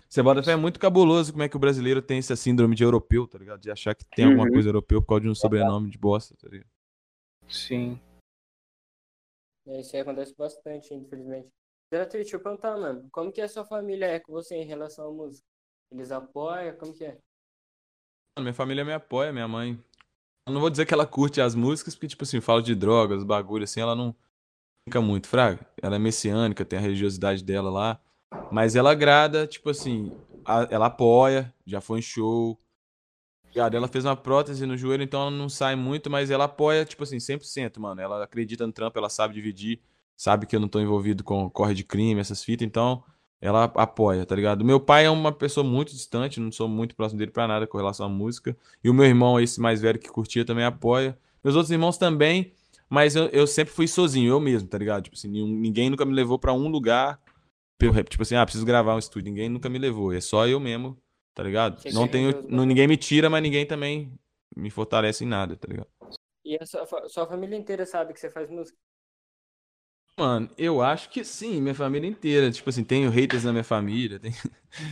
C: Você bota fé, é muito cabuloso como é que o brasileiro tem essa síndrome de europeu, tá ligado? De achar que tem alguma
B: Uhum.
C: coisa europeu por causa de um sobrenome de bosta, tá ligado?
E: Sim.
G: É, Isso aí acontece bastante, infelizmente. Zerator, deixa eu perguntar, mano. Como que a sua família é com você em relação à música? Eles apoiam? Como que é?
C: Mano, Minha família me apoia, minha mãe. Eu não vou dizer que ela curte as músicas, porque, tipo assim, fala de drogas, bagulho assim, ela não fica muito, fraga. Ela é messiânica, tem a religiosidade dela lá. Mas ela agrada, tipo assim, a- ela apoia, já foi em show. Ligado? Ela fez uma prótese no joelho, então ela não sai muito, mas ela apoia, tipo assim, 100%, mano. Ela acredita no trampo, ela sabe dividir, sabe que eu não tô envolvido com corre de crime, essas fitas, então ela apoia, tá ligado? Meu pai é uma pessoa muito distante, não sou muito próximo dele pra nada com relação à música. E o meu irmão, esse mais velho que curtia, também apoia. Meus outros irmãos também, mas eu, eu sempre fui sozinho, eu mesmo, tá ligado? Tipo assim, ninguém nunca me levou pra um lugar. Tipo assim, ah, preciso gravar um estúdio. Ninguém nunca me levou. É só eu mesmo, tá ligado?
G: Você
C: Não tenho. não- ninguém me tira, mas ninguém também me fortalece em nada, tá ligado?
G: E a sua, sua família inteira sabe que você faz música?
C: Mano, eu acho que sim, minha família inteira. Tipo assim, tenho haters na minha família. tem-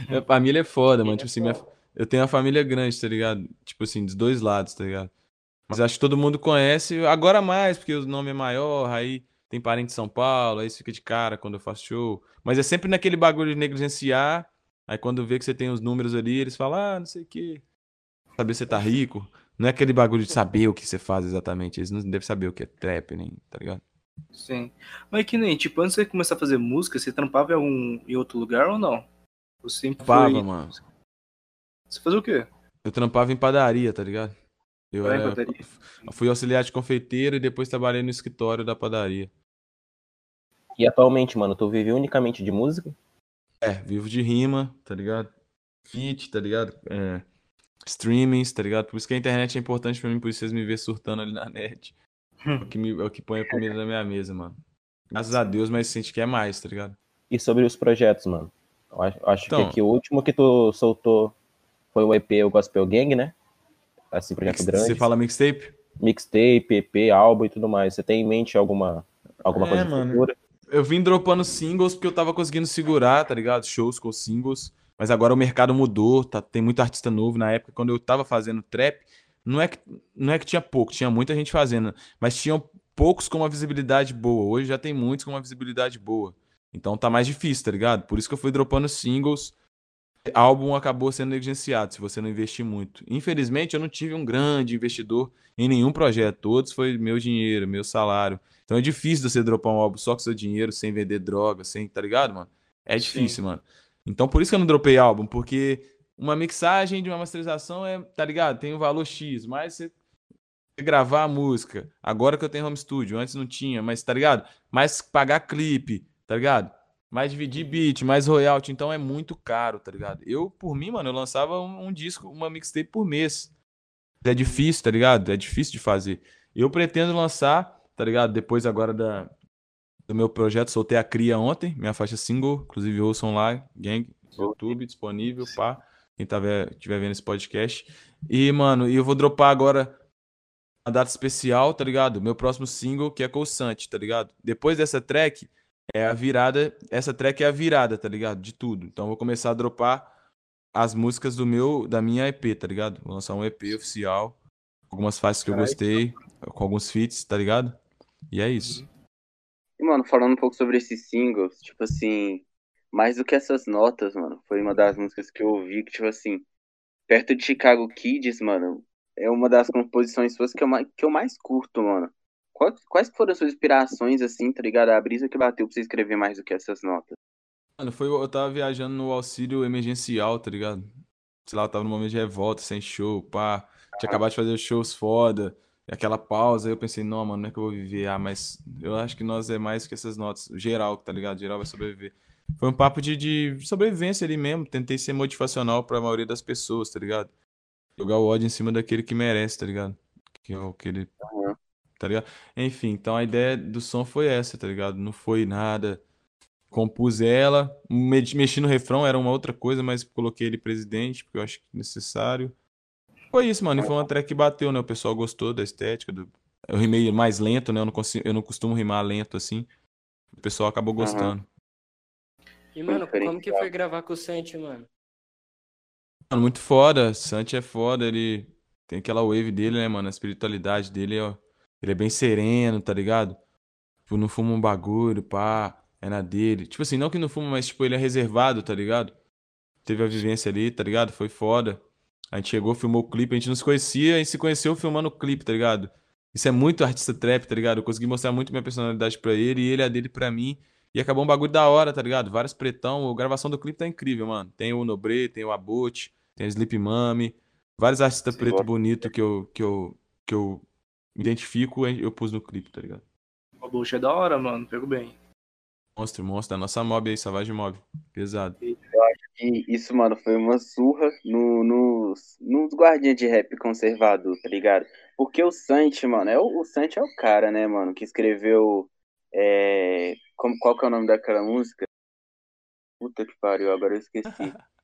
C: Minha família é foda, mano. Tipo assim, minha- eu tenho uma família grande, tá ligado? Tipo assim, dos dois lados, tá ligado? Mas acho que todo mundo conhece, agora mais, porque o nome é maior, aí tem parente em São Paulo, aí você fica de cara quando eu faço show. Mas é sempre naquele bagulho de negligenciar. Aí quando vê que você tem os números ali, eles falam, ah, não sei o quê. Saber se você tá rico. Não é aquele bagulho de saber o que você faz exatamente. Eles não devem saber o que é trap, nem, tá ligado?
E: Sim. Mas que nem, tipo, antes de você começar a fazer música, você trampava em, algum, em outro lugar ou não? Você sempre
C: Trampava,
E: foi...
C: mano.
E: Você fazia o quê?
C: Eu trampava em padaria, tá ligado? Eu era- fui auxiliar de confeiteiro e depois trabalhei no escritório da padaria.
F: E atualmente, mano, tu vive unicamente de música?
C: É, vivo de rima, tá ligado? Feat, tá ligado? É, streamings, tá ligado? Por isso que a internet é importante pra mim, por isso vocês me ver surtando ali na net. É o que, me, é o que põe a comida na minha mesa, mano. Graças a Deus, mas a gente quer mais, tá ligado?
F: E sobre os projetos, mano? Eu acho, eu acho
C: Então.
F: que aqui o último que tu soltou foi o EP O Gospel Gang, né? Assim, projeto grande.
C: Você fala mixtape?
F: Mixtape, EP, álbum e tudo mais. Você tem em mente alguma, alguma
C: É,
F: coisa
C: mano.
F: futura?
C: Eu vim dropando singles porque eu tava conseguindo segurar, tá ligado? Shows com singles. Mas agora o mercado mudou, tá, tem muito artista novo. Na época, quando eu tava fazendo trap, não é que, não é que tinha pouco, tinha muita gente fazendo, mas tinham poucos com uma visibilidade boa. Hoje já tem muitos com uma visibilidade boa. Então tá mais difícil, tá ligado? Por isso que eu fui dropando singles. Álbum acabou sendo negligenciado se você não investir muito. Infelizmente, eu não tive um grande investidor em nenhum projeto. Todos foi meu dinheiro, meu salário. Então é difícil você dropar um álbum só com seu dinheiro, sem vender droga, sem, tá ligado, mano? É difícil, mano. Então por isso que eu não dropei álbum, porque uma mixagem de uma masterização é, tá ligado? Tem um valor X, mas você gravar a música, agora que eu tenho home studio, antes não tinha, mas tá ligado? Mais pagar clipe, tá ligado? Mais dividir beat, mais royalty, então é muito caro, tá ligado? Eu, por mim, mano, eu lançava um, um disco, uma mixtape por mês. É difícil, tá ligado? É difícil de fazer. Eu pretendo lançar, tá ligado? Depois agora da, do meu projeto, soltei a Cria ontem, minha faixa single, inclusive ouçam lá, gang, YouTube, disponível, pá, quem tá ve- tiver vendo esse podcast. E, mano, eu vou dropar agora uma data especial, tá ligado? Meu próximo single, que é Santi, tá ligado? Depois dessa track, é a virada, essa track é a virada, tá ligado? De tudo. Então eu vou começar a dropar as músicas do meu, da minha EP, tá ligado? Vou lançar um EP oficial, algumas faixas que eu gostei, com alguns feats, tá ligado? E é isso.
B: E, mano, falando um pouco sobre esses singles, tipo assim, mais do que essas notas, mano, foi uma das músicas que eu ouvi que, tipo assim, perto de Chicago Kids, mano, é uma das composições suas que eu mais, que eu mais curto, mano. Quais, quais foram as suas inspirações, assim, tá ligado? A brisa que bateu pra você escrever mais do que essas notas.
C: Mano, foi, eu tava viajando no auxílio emergencial, tá ligado? Sei lá, eu tava num momento de revolta, sem show, pá. Tinha acabado de fazer shows foda, e aquela pausa, aí eu pensei, não, mano, não é que eu vou viver, ah, mas eu acho que nós é mais que essas notas. Geral, tá ligado? Geral vai sobreviver. Foi um papo de, de sobrevivência ali mesmo, tentei ser motivacional pra maioria das pessoas, tá ligado? Jogar o ódio em cima daquele que merece, tá ligado? Que é o que ele
B: Aham.
C: Tá ligado? Enfim, então a ideia do som foi essa, tá ligado? Não foi nada. Compus ela, me- mexi no refrão, era uma outra coisa, mas coloquei ele presidente, porque eu acho que necessário. Foi isso, mano. E foi uma track que bateu, né? O pessoal gostou da estética. Do... Eu rimei mais lento, né? Eu não, consigo... eu não costumo rimar lento assim. O pessoal acabou gostando.
G: E, mano, como que foi gravar com o Santi, mano?
C: Mano, muito foda. Santi é foda, ele tem aquela wave dele, né, mano? A espiritualidade dele, ó. Ele é bem sereno, tá ligado? Tipo, não fuma um bagulho, pá, é na dele. Tipo assim, não que não fuma, mas tipo, ele é reservado, tá ligado? Teve a vivência ali, tá ligado? Foi foda. A gente chegou, filmou o clipe, a gente não se conhecia e se conheceu filmando o clipe, tá ligado? Isso é muito artista trap, tá ligado? Eu consegui mostrar muito minha personalidade pra ele e ele a dele pra mim. E acabou um bagulho da hora, tá ligado? Vários pretão. A gravação do clipe tá incrível, mano. Tem o Nobre, tem o Abut, tem o Sleep Mami. Vários artistas
B: Sim,
C: preto bonito que eu, que, eu, que eu me identifico, eu pus no clipe, tá ligado?
E: O bucha é da hora, mano. Pego bem.
C: Monstro, monstro, da nossa mob aí, Savage Mob. Pesado.
B: E isso, mano, foi uma surra no, nos, nos guardinhas de rap conservador, tá ligado? Porque o Santi, mano, é o, o Santi é o cara, né, mano, que escreveu. É, como, qual que é o nome daquela música? Puta que pariu, agora eu esqueci.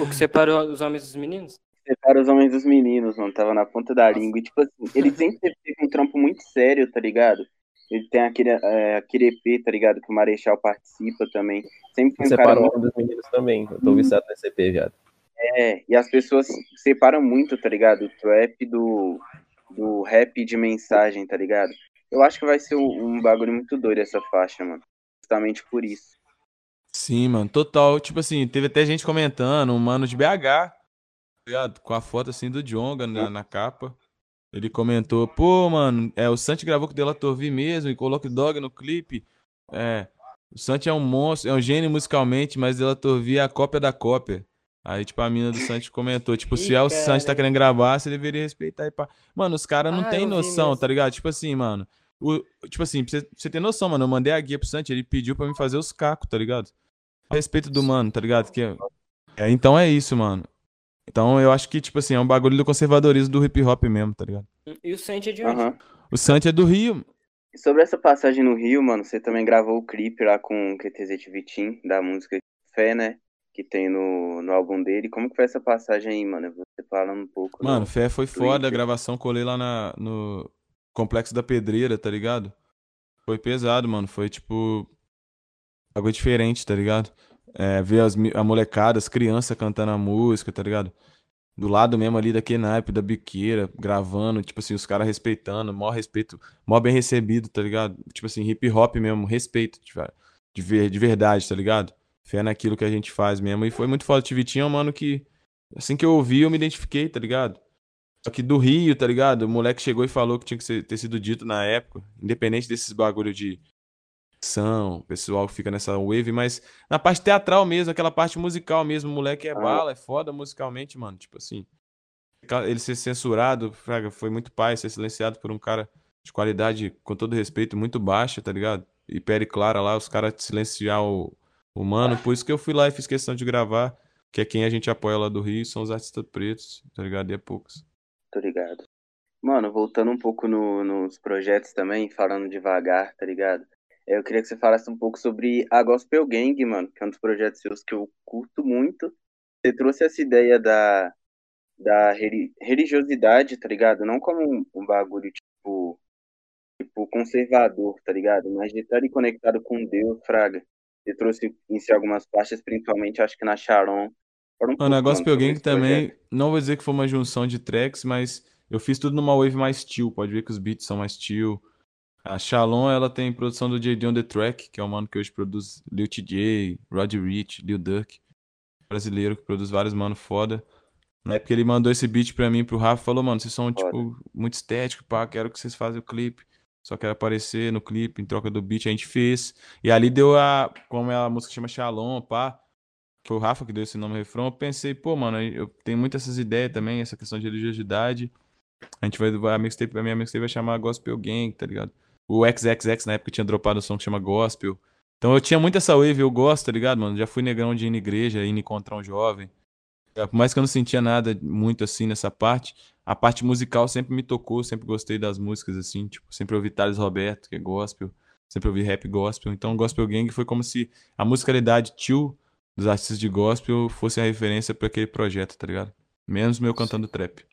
G: O que separou os homens dos meninos?
B: Separa os homens dos meninos, mano, tava na ponta da língua. E, tipo assim, ele sempre teve um trampo muito sério, tá ligado? Ele tem aquele, é, aquele EP, tá ligado? Que o Marechal participa também. Sempre foi um cara
F: Separou
B: muito
F: um dos meninos também. Eu tô viciado nesse EP, viado.
B: É, e as pessoas separam muito, tá ligado? O trap do, do rap de mensagem, tá ligado? Eu acho que vai ser um, um bagulho muito doido essa faixa, mano. Justamente por isso.
C: Sim, mano, total. Tipo assim, teve até gente comentando, um mano de BH. Ligado? Com a foto assim do Jonga na, na capa. Ele comentou, pô, mano, é, o Santi gravou com o Delator V mesmo e coloca o Dog no clipe. É, o Santi é um monstro, é um gênio musicalmente, mas Delator V é a cópia da cópia. Aí, tipo, a mina do Santi comentou, tipo, se é o. Santi tá querendo gravar, você deveria respeitar e pá. Mano, os caras não
G: Ah, vi
C: noção,
G: mesmo.
C: tá ligado? Tipo assim, mano. O, tipo assim, pra você, pra você ter noção, mano, eu mandei a guia pro Santi, ele pediu pra mim fazer os cacos, tá ligado? A respeito do mano, tá ligado? Que é, então é isso, mano. Então eu acho que, tipo assim, é um bagulho do conservadorismo do hip hop mesmo, tá ligado?
G: E o Santi é de onde?
B: Aham.
C: O Santi é do Rio.
B: E Sobre essa passagem no Rio, mano, você também gravou o clipe lá com o QTZ Vitim, da música Fé, né? Que tem no, no álbum dele. Como que foi essa passagem aí, mano? Você falando um pouco.
C: Mano,
B: no-
C: Fé foi foda, a
B: Twitter.
C: gravação colei lá na, no Complexo da Pedreira, tá ligado? Foi pesado, mano. Foi tipo. Algo diferente, tá ligado? É, ver as, a molecada, as crianças cantando a música, tá ligado? Do lado mesmo ali daquele naipe, da biqueira, gravando, tipo assim, os caras respeitando, maior respeito, mó bem recebido, tá ligado? Tipo assim, hip hop mesmo, respeito, tipo, de, ver, de verdade, tá ligado? Fé naquilo que a gente faz mesmo. E foi muito foda. O Vitinho é um mano que, assim que eu ouvi, eu me identifiquei, tá ligado? Só que do Rio, tá ligado? O moleque chegou e falou que tinha que ser- ter sido dito na época, independente desses bagulho de são, o pessoal que fica nessa wave, mas na parte teatral mesmo, aquela parte musical mesmo, o moleque é
B: Ah.
C: bala, é foda musicalmente, mano, tipo assim. Ele ser censurado, fraga, foi muito pai, ser silenciado por um cara de qualidade, com todo respeito, muito baixa, tá ligado? E Pere Clara lá, os caras silenciar o, o mano, por isso que eu fui lá e fiz questão de gravar, que é quem a gente apoia lá do Rio, são os artistas pretos, tá ligado? E é poucos.
B: Tô ligado. Mano, voltando um pouco no- nos projetos também, falando devagar, tá ligado? Eu queria que você falasse um pouco sobre a Gospel Gang, mano, que é um dos projetos seus que eu curto muito. Você trouxe essa ideia da, da reli- religiosidade, tá ligado? Não como um, um bagulho, tipo, tipo, conservador, tá ligado? Mas de estar conectado com Deus, fraga. Você trouxe em si algumas faixas, principalmente, acho que na Sharon. Um
C: Mano, a Gospel Gang
B: esse projeto.
C: também, não vou dizer que foi uma junção de tracks, mas eu fiz tudo numa wave mais chill, pode ver que os beats são mais chill. A Shalom, ela tem produção do JD on the Track, que é o mano que hoje produz Lil TJ, Rod Rich, Lil Durk, brasileiro que produz vários mano foda. Na época ele mandou esse beat pra mim, pro Rafa, falou, mano, vocês são, tipo, muito estético, pá, quero que vocês façam o clipe. Só quero aparecer no clipe, em troca do beat, a gente fez. E ali deu a, como é a música chama Shalom, pá, foi o Rafa que deu esse nome refrão. Eu pensei, pô, mano, eu tenho muitas essas ideias também, essa questão de religiosidade. A gente vai, vai a mixtape, a minha mixtape vai chamar Gospel Gang, tá ligado? O XXX na época tinha dropado um som que chama Gospel. Então eu tinha muito essa wave, eu gosto, tá ligado, mano? Já fui negrão de ir na igreja, ir encontrar um jovem. É, Por mais que eu não sentia nada muito assim nessa parte, a parte musical sempre me tocou, sempre gostei das músicas assim, tipo, sempre ouvi Thales Roberto, que é gospel, sempre ouvi rap gospel. Então Gospel Gang foi como se a musicalidade tio dos artistas de gospel fosse a referência pra aquele projeto, tá ligado? Menos meu cantando trap.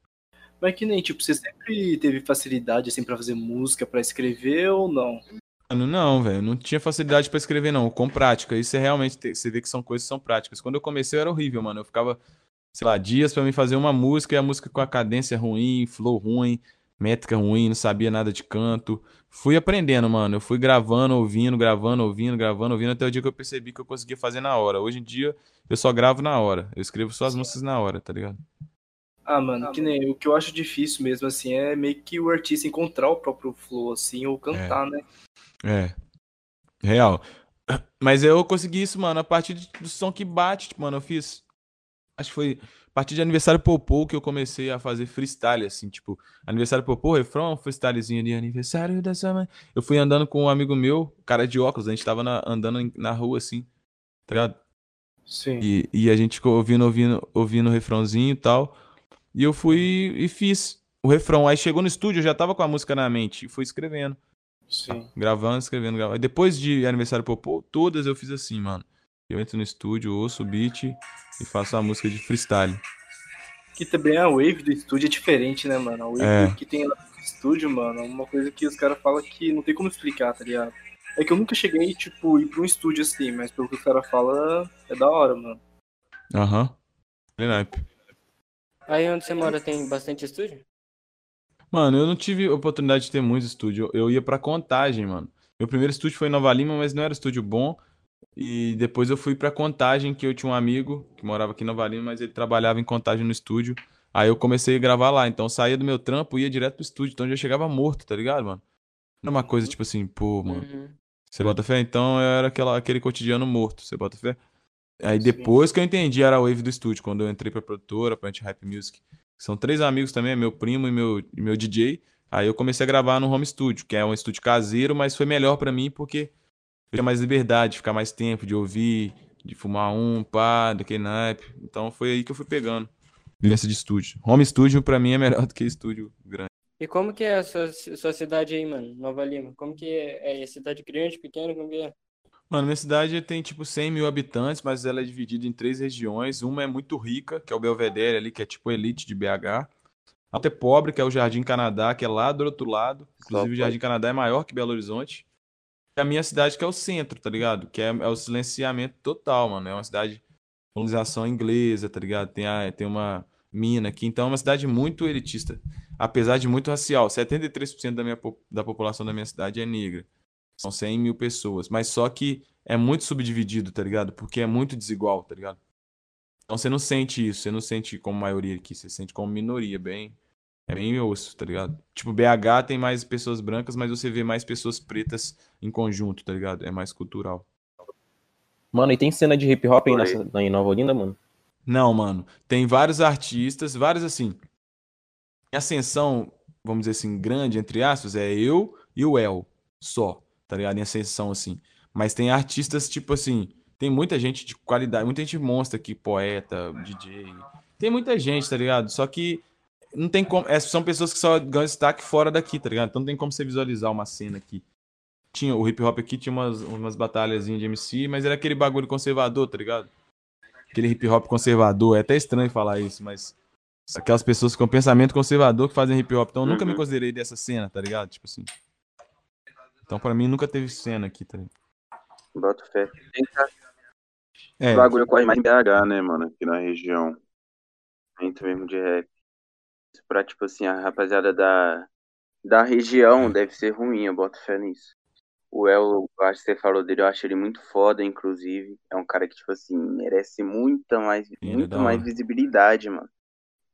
E: Mas que nem, tipo, você sempre teve facilidade, assim, pra fazer música, pra escrever ou não?
C: Mano, não, velho, não tinha facilidade pra escrever não, com prática. Isso é realmente, te- você vê que são coisas que são práticas. Quando eu comecei eu era horrível, mano. Eu ficava, sei lá, dias pra me fazer uma música e a música com a cadência ruim, flow ruim, métrica ruim, não sabia nada de canto. Fui aprendendo, mano. Eu fui gravando, ouvindo, gravando, ouvindo, gravando, ouvindo até o dia que eu percebi que eu conseguia fazer na hora. Hoje em dia eu só gravo na hora. Eu escrevo só as músicas na hora, tá ligado?
E: Ah, mano, que nem o que eu acho difícil mesmo, assim, é meio que o artista encontrar o próprio flow, assim, ou cantar, né?
C: É. Real. Mas eu consegui isso, mano, a partir do som que bate, tipo, mano, eu fiz. Acho que foi a partir de aniversário Popô que eu comecei a fazer freestyle, assim, tipo, aniversário Popô, refrão, freestylezinho de aniversário da sua mãe. Eu fui andando com um amigo meu, cara de óculos, a gente tava na- andando na rua, assim, tá ligado?
E: Sim.
C: E, e a gente ficou ouvindo, ouvindo, ouvindo o refrãozinho e tal. E eu fui e fiz o refrão. Aí chegou no estúdio, eu já tava com a música na mente e fui escrevendo.
E: Sim.
C: Gravando, escrevendo, gravando. Depois de aniversário popô, todas eu fiz assim, mano. Eu entro no estúdio, ouço o beat e faço a música de freestyle.
E: Que também a wave do estúdio é diferente, né, mano? A wave
C: É.
E: que tem lá no estúdio, mano, é uma coisa que os caras falam que não tem como explicar, tá ligado? É que eu nunca cheguei, tipo, ir pra um estúdio assim, mas pelo que os caras falam, é da hora, mano.
C: Aham. Aquele naipe.
G: Aí onde você mora tem bastante estúdio?
C: Mano, eu não tive oportunidade de ter muito estúdio. Eu ia pra Contagem, mano. Meu primeiro estúdio foi em Nova Lima, mas não era estúdio bom. E depois eu fui pra Contagem, que eu tinha um amigo que morava aqui em Nova Lima, mas ele trabalhava em Contagem no estúdio. Aí eu comecei a gravar lá. Então eu saía do meu trampo e ia direto pro estúdio. Então eu já chegava morto, tá ligado, mano? Não era uma coisa tipo assim, pô, mano.
G: Uhum.
C: Você bota fé? Então era aquela, aquele cotidiano morto, você bota fé? Aí depois que eu entendi era a wave do estúdio, quando eu entrei pra produtora, pra Anti-Hype Music. São três amigos também, meu primo e meu, e meu DJ. Aí eu comecei a gravar no home studio, que é um estúdio caseiro, mas foi melhor pra mim porque eu tinha mais liberdade, de ficar mais tempo, de ouvir, de fumar um, pá, daquele naipe. Então foi aí que eu fui pegando. Vivência de estúdio. Home studio pra mim é melhor do que estúdio grande.
G: E como que é a sua, sua cidade aí, mano? Nova Lima. Como que é? É cidade grande, pequena? Como que é?
C: Mano, minha cidade tem tipo 100 mil habitantes, mas ela é dividida em três regiões. Uma é muito rica, que é o Belvedere ali, que é tipo elite de BH. A outra é pobre, que é o Jardim Canadá, que é lá do outro lado. Inclusive, o Jardim Canadá é maior que Belo Horizonte. E a minha cidade, que é o centro, tá ligado? Que é, é o silenciamento total, mano. É uma cidade de colonização inglesa, tá ligado? Tem, a, tem uma mina aqui. Então, é uma cidade muito elitista. Apesar de muito racial. 73% da, minha, da população da minha cidade é negra. São 100 mil pessoas. Mas só que é muito subdividido, tá ligado? Porque é muito desigual, tá ligado? Então você não sente isso, você não sente como maioria aqui, você sente como minoria, bem. É bem osso, tá ligado? Tipo, BH tem mais pessoas brancas, mas você vê mais pessoas pretas em conjunto, tá ligado? É mais cultural.
F: Mano, e tem cena de hip hop aí nessa, em Nova Olinda, mano?
C: Não, mano. Tem vários artistas, vários assim. Ascensão, vamos dizer assim, grande, entre aspas, é eu e o El. Só, tá ligado? Em ascensão, assim. Mas tem artistas, tipo assim. Tem muita gente de qualidade, muita gente monstra aqui, poeta, DJ. Tem muita gente, tá ligado? Só que não tem como. é, são pessoas que só ganham destaque fora daqui, tá ligado? Então não tem como você visualizar uma cena aqui. Tinha, o hip hop aqui tinha umas, umas batalhazinhas de MC, mas era aquele bagulho conservador, tá ligado? aquele hip hop conservador. É até estranho falar isso, mas aquelas pessoas com pensamento conservador que fazem hip hop. Então eu nunca me
B: Uhum.
C: considerei dessa cena, tá ligado? Tipo assim. Então pra mim nunca teve cena aqui, tá ligado?
B: Bota fé.
C: É,
B: O bagulho corre mais em BH, né, mano? Aqui na região. Muito mesmo de rap. Pra, tipo assim, a rapaziada da, da região deve ser ruim, eu boto fé nisso. O El, eu acho que você falou dele, eu acho ele muito foda, inclusive. É um cara que, tipo assim, merece muita mais,
C: é
B: muito mais
C: hora.
B: visibilidade, mano.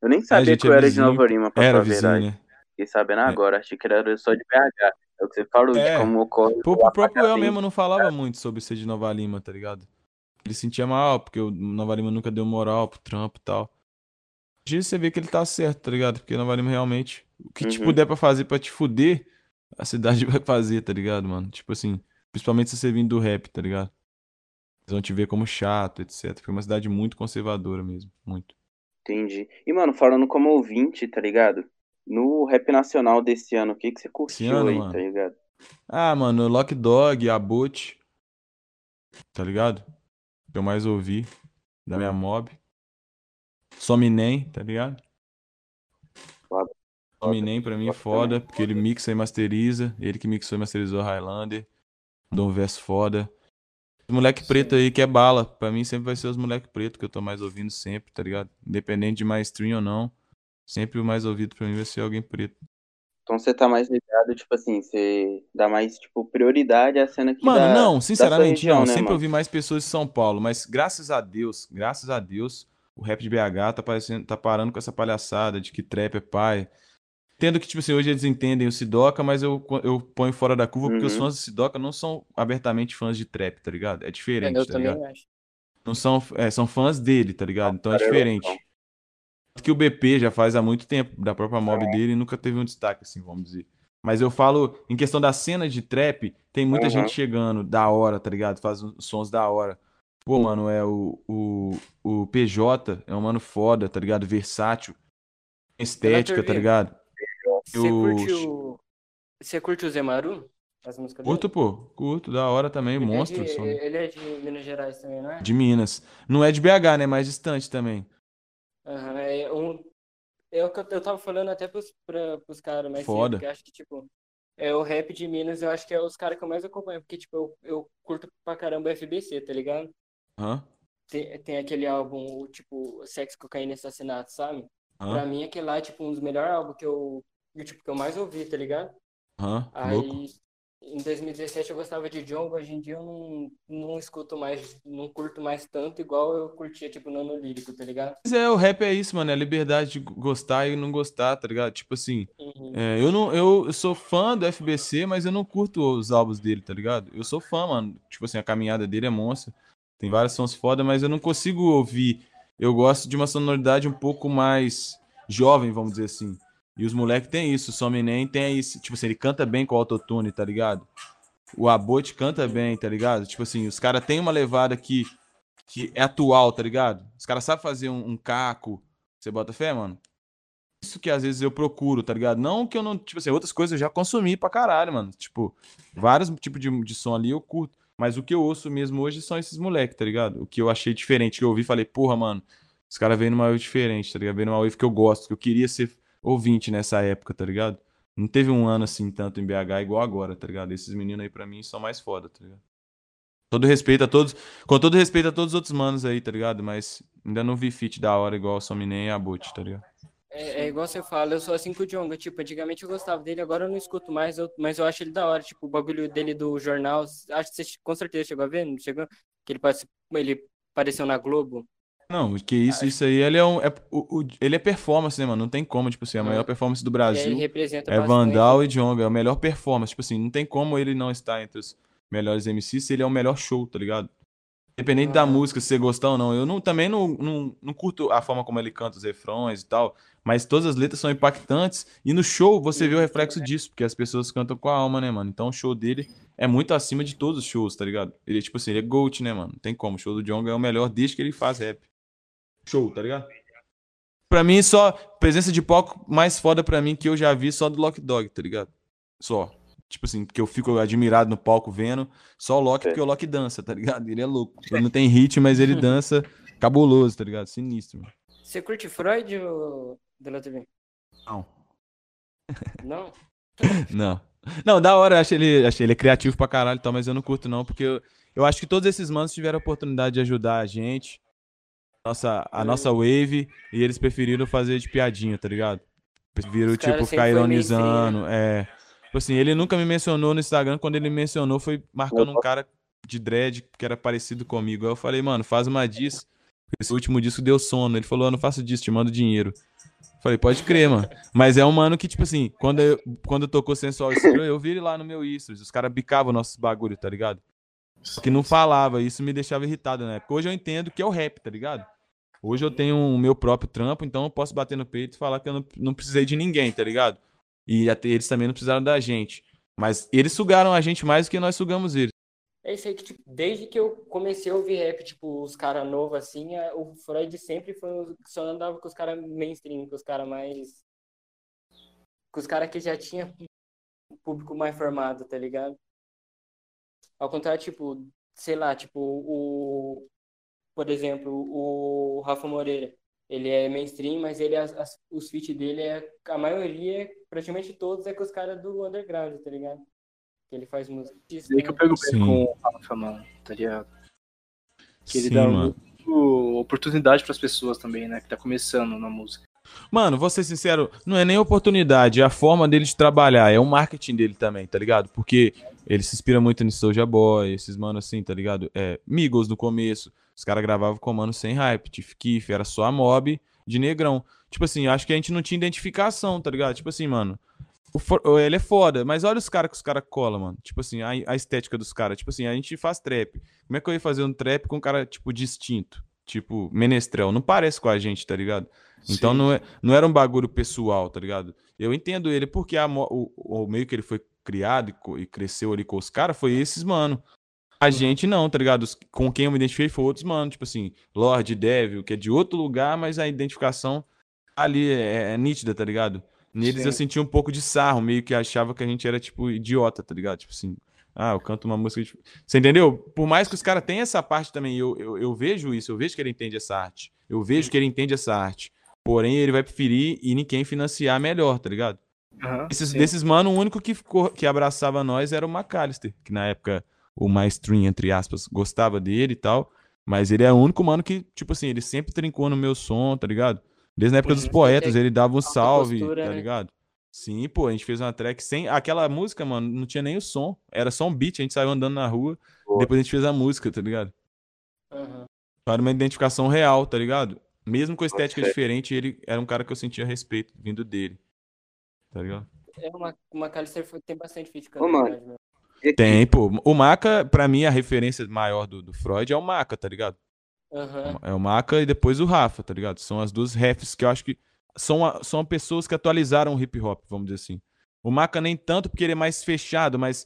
B: Eu nem
C: a
B: sabia que
C: é
B: eu era de
C: vizinho,
B: Nova Lima, pra
C: Era
B: falar a
C: vizinho,
B: verdade.
C: né?
B: Fiquei sabendo agora, achei que era só de BH. É o que você falou,
C: É.
B: de como ocorre
C: Pô,
B: o
C: próprio
B: apagamento.
C: mesmo não falava muito sobre ser de Nova Lima, tá ligado? Ele sentia mal, porque o Nova Lima nunca deu moral pro trampo e tal. Hoje você vê que ele tá certo, tá ligado? Porque Nova Lima realmente, o que te
B: Uhum.
C: puder pra fazer pra te fuder, a cidade vai fazer, tá ligado, mano? Tipo assim, principalmente se você vindo do rap, tá ligado? Eles vão te ver como chato, etc. Foi uma cidade muito conservadora mesmo, muito.
B: Entendi. E, mano, falando como ouvinte, tá ligado? No rap nacional desse ano, o que que você curtiu
C: ano,
B: aí,
C: mano?
B: tá ligado?
C: Ah, mano, Lock Dog, Abut, tá ligado? Que eu mais ouvi da minha mob. Sominem, tá ligado?
B: Foda.
C: Sominem pra mim é
B: Foda
C: foda, porque ele mixa e masteriza. Ele que mixou e masterizou Highlander. Dá um verso foda. Os moleque preto aí que é bala. Pra mim sempre vai ser os moleque preto que eu tô mais ouvindo sempre, tá ligado? Independente de mainstream ou não. Sempre o mais ouvido pra mim vai ser alguém preto.
B: Então você tá mais ligado, tipo assim, você dá mais, tipo, prioridade à cena aqui
C: Mano,
B: da,
C: não, sinceramente
B: região,
C: não.
B: né,
C: Sempre
B: mano?
C: ouvi mais pessoas de São Paulo, mas graças a Deus, graças a Deus, o rap de BH tá, parecendo, tá parando com essa palhaçada de que trap é pai. Entendo que, tipo assim, hoje eles entendem o Sidoca, mas eu, eu ponho fora da curva porque os
B: Uhum.
C: fãs do Sidoca não são abertamente fãs de trap, tá ligado? É diferente,
G: eu
C: tá
G: também
C: ligado?
G: acho.
C: Não são, é, são fãs dele, tá ligado? Então é diferente. Que o BP já faz há muito tempo, da própria mob
B: É.
C: dele, e nunca teve um destaque, assim, vamos dizer. Mas eu falo, em questão da cena de trap, tem muita
B: Aham.
C: gente chegando da hora, tá ligado? Faz sons da hora. Pô, mano, é o, o, o PJ, é um mano foda, tá ligado? Versátil, estética, tá ligado?
G: Você
C: Eu-
G: curte o. Você curte o Zemaru? As músicas dele?
C: Curto, pô, curto, da hora também,
G: Ele é
C: monstro.
G: de-
C: som
G: Ele é de Minas Gerais também, não é?
C: de Minas. Não é de BH, né? Mais distante também.
G: Aham, é um. É o que eu, eu tava falando até pros, pra, pros caras mais
C: Foda.
G: acho que, tipo, é o rap de Minas, eu acho que é os caras que eu mais acompanho, porque, tipo, eu, eu curto pra caramba FBC, tá ligado?
C: Aham,
G: Tem, tem aquele álbum, o, tipo, Sexo, Cocaína e Assassinato, sabe? Pra
C: aham,
G: mim, aquele lá é, tipo, um dos melhores álbuns que eu, tipo, que eu mais ouvi, tá ligado?
C: aham, louco.
G: Em 2017 eu gostava de Djonga, hoje em dia eu não, não escuto mais, não curto mais tanto igual eu curtia, tipo, no ano lírico, tá ligado?
C: Mas é, o rap é isso, mano. É a liberdade de gostar e não gostar, tá ligado? Tipo assim,
G: Uhum.
C: é, eu não, eu, eu sou fã do FBC, mas eu não curto os álbuns dele, tá ligado? Eu sou fã, mano. Tipo assim, a caminhada dele é monstra. Tem vários sons foda, mas eu não consigo ouvir. Eu gosto de uma sonoridade um pouco mais jovem, vamos dizer assim. E os moleques têm isso, o Som Eminem tem isso. Tipo assim, ele canta bem com o autotune, tá ligado? O Abote canta bem, tá ligado? Tipo assim, os caras têm uma levada que, que é atual, tá ligado? Os caras sabem fazer um, um caco. Você bota fé, mano? Isso que às vezes eu procuro, tá ligado? Não que eu não. Tipo assim, outras coisas eu já consumi pra caralho, mano. Tipo, vários tipos de, de som ali eu curto. Mas o que eu ouço mesmo hoje são esses moleques, tá ligado? O que eu achei diferente, que eu ouvi falei, porra, mano, os caras veio numa wave diferente, tá ligado? Veio numa wave que eu gosto, que eu queria ser ouvinte nessa época, tá ligado? Não teve um ano assim tanto em BH igual agora, tá ligado? Esses meninos aí pra mim são mais foda, tá ligado? Todo respeito a todos, com todo respeito a todos os outros manos aí, tá ligado? Mas ainda não vi feat da hora igual o Sominem e a Boot, tá ligado?
G: É, é igual você fala, eu sou assim com o Djonga, tipo, antigamente eu gostava dele, agora eu não escuto mais, eu- mas eu acho ele da hora, tipo, o bagulho dele do jornal, acho que você com certeza chegou a ver, não chegou? Que ele, ele apareceu na Globo.
C: Não, que isso, isso aí, ele é um. É, o, o- ele é performance, né, mano? Não tem como, tipo assim, a maior performance do Brasil
G: ele representa
C: é. Vandal e Djonga, é a melhor performance. Tipo assim, não tem como ele não estar entre os melhores MCs se ele é o melhor show, tá ligado? Independente da
G: Ah.
C: música, se você gostar ou não. Eu não, também não, não, não curto a forma como ele canta os refrões e tal, mas todas as letras são impactantes e no show você vê o reflexo disso, porque as pessoas cantam com a alma, né, mano? Então o show dele é muito acima de todos os shows, tá ligado? Ele, tipo assim, ele é GOAT, né, mano? Não tem como. O show do Djonga é o melhor desde que ele faz rap. Show, tá ligado? Pra mim, só presença de palco mais foda pra mim que eu já vi só do Lock Dog, tá ligado? Só. Tipo assim, que eu fico admirado no palco vendo. Só o Loki, porque o Loki dança, tá ligado? Ele é louco. Ele não tem hit, mas ele dança cabuloso, tá ligado? Sinistro. mano.
G: Você curte Freud ou Dela TV?
C: Não.
G: Não?
C: Não. Não, da hora, eu acho ele, acho ele é criativo pra caralho e tal, mas eu não curto não, porque eu, eu acho que todos esses manos tiveram a oportunidade de ajudar a gente, nossa, a nossa wave, e eles preferiram fazer de piadinha, tá ligado? Preferiram,
G: Os cara
C: tipo, ficar ironizando, é. Tipo assim, ele nunca me mencionou no Instagram, quando ele me mencionou foi marcando um cara de dread que era parecido comigo. Aí eu falei, mano, faz uma disso, esse último disco deu sono. Ele falou, eu não faço disso, te mando dinheiro. Falei, pode crer, mano. Mas é um mano que, tipo assim, quando, eu, quando tocou Sensual Skill, eu vi ele lá no meu Istros. Os caras bicavam nossos bagulho, tá ligado? Que não falava, isso me deixava irritado na época. Hoje eu entendo que é o rap, tá ligado? Hoje eu tenho o meu próprio trampo, então eu posso bater no peito e falar que eu não, não precisei de ninguém, tá ligado? E até eles também não precisaram da gente. Mas eles sugaram a gente mais do que nós sugamos eles.
G: É isso aí que, tipo, desde que eu comecei a ouvir rap, tipo, os caras novos assim, o Freud sempre foi só andava com os caras mainstream, com os caras mais. Com os caras que já tinha público mais formado, tá ligado? Ao contrário, tipo, sei lá, tipo, o. Por exemplo, o Rafa Moreira. Ele é mainstream, mas ele, as, as- os feats dele, é, a maioria, praticamente todos, é com os caras do underground, tá ligado? Que ele faz música.
E: Isso aí que eu pego bem com o Rafa, mano, tá ligado? Que ele
C: Sim,
E: dá
C: mano.
E: muito oportunidade pras pessoas também, né? Que tá começando na música.
C: Mano, vou ser sincero, não é nem oportunidade, é a forma dele de trabalhar, é o marketing dele também, tá ligado? Porque ele se inspira muito no Soulja Boy, esses manos assim, tá ligado? É, Migos no começo, os caras gravavam com mano sem hype, Tiff Kiff, era só a mob de negrão. Tipo assim, acho que a gente não tinha identificação, tá ligado? Tipo assim, mano, ele é foda, mas olha os caras que os caras colam, mano. Tipo assim, a, a estética dos caras. Tipo assim, a gente faz trap. Como é que eu ia fazer um trap com um cara, tipo, distinto? Tipo, menestrel. Não parece com a gente, tá ligado? Então
E: Sim.
C: não, é, não era um bagulho pessoal, tá ligado? Eu entendo ele porque a o, o meio que ele foi criado e, e cresceu ali com os caras foi esses, mano. A gente não, tá ligado? Com quem eu me identifiquei foi outros, mano. Tipo assim, Lord, Devil, que é de outro lugar, mas a identificação ali é, é nítida, tá ligado? Neles eu
E: Sim.
C: senti um pouco de sarro, meio que achava que a gente era, tipo, idiota, tá ligado? Tipo assim, ah, eu canto uma música. de- Você entendeu? Por mais que os caras tenham essa parte também, eu, eu, eu vejo isso, eu vejo que ele entende essa arte. Eu vejo que ele entende essa arte. Porém, ele vai preferir ir em quem financiar melhor, tá ligado?
E: Aham,
C: Esses, desses mano, o único que, ficou, que abraçava nós era o McAllister, que na época o mainstream, entre aspas, gostava dele e tal. Mas ele é o único mano que, tipo assim, ele sempre trincou no meu som, tá ligado? Desde a época dos
E: Uhum.
C: poetas, ele dava um salve,
G: postura,
C: tá
G: né?
C: ligado? Sim, pô, a gente fez uma track sem. Aquela música, mano, não tinha nem o som. Era só um beat, a gente saiu andando na rua.
B: Pô.
C: Depois a gente fez a música, tá ligado?
G: Aham.
C: Para uma identificação real, tá ligado? Mesmo com estética
B: fé.
C: diferente, ele era um cara que eu sentia respeito vindo dele. Tá ligado?
G: É uma, uma Calister foi- tem bastante
B: Ô, mano. aqui,
C: Tem, pô. O Maca, pra mim, a referência maior do, do Freud é o Maca, tá ligado?
G: Aham.
C: É o Maca e depois o Rafa, tá ligado? São as duas refs que eu acho que são, a- são pessoas que atualizaram o hip hop, vamos dizer assim. O Maca nem tanto porque ele é mais fechado, mas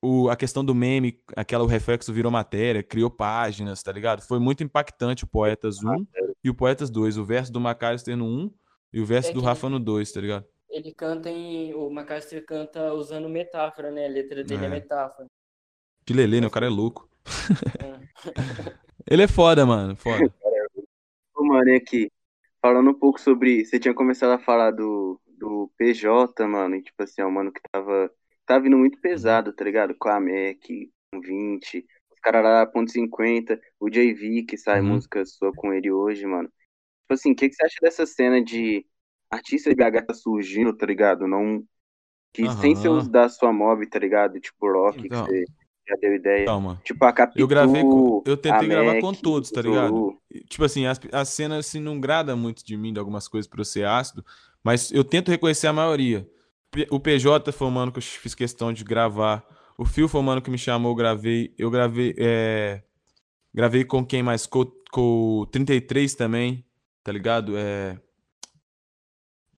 C: o, a questão do meme, aquela o reflexo virou matéria, criou páginas, tá ligado? Foi muito impactante o Poetas 1 e o Poetas 2. O verso do Macalister no 1 e o verso
G: É
C: do Rafa no 2, tá ligado?
G: Ele canta em. O Macaster canta usando metáfora, né? A letra dele é,
C: É.
G: metáfora.
C: Que lelê, né? O cara é louco.
G: É.
C: Ele é foda, mano. Foda.
B: ô, mano, e aqui. Falando um pouco sobre. Você tinha começado a falar do, do PJ, mano, e tipo assim, é um mano que tava. Tava vindo muito pesado, tá ligado? Com a Mac, com 20, lá, ponto .50, o JV, que sai
C: Uhum.
B: música sua com ele hoje, mano. Tipo assim, o que, que você acha dessa cena de artista de BH tá surgindo, tá ligado? Não. Que sem ser os da sua mob, tá ligado? Tipo Rock,
C: Então.
B: que você já deu ideia.
C: Calma.
B: Tipo a Capitu,
C: Eu gravei com- eu tentei
B: a
C: gravar
B: Mac,
C: com todos, tá ligado? Tipo assim, as, a cena assim, não grada muito de mim, de algumas coisas por eu ser ácido, mas eu tento reconhecer a maioria. O PJ foi o mano que eu fiz questão de gravar. O Phil foi o mano que me chamou, gravei. Eu gravei. é, Gravei com quem mais? Com, com o 33 também, tá ligado? É...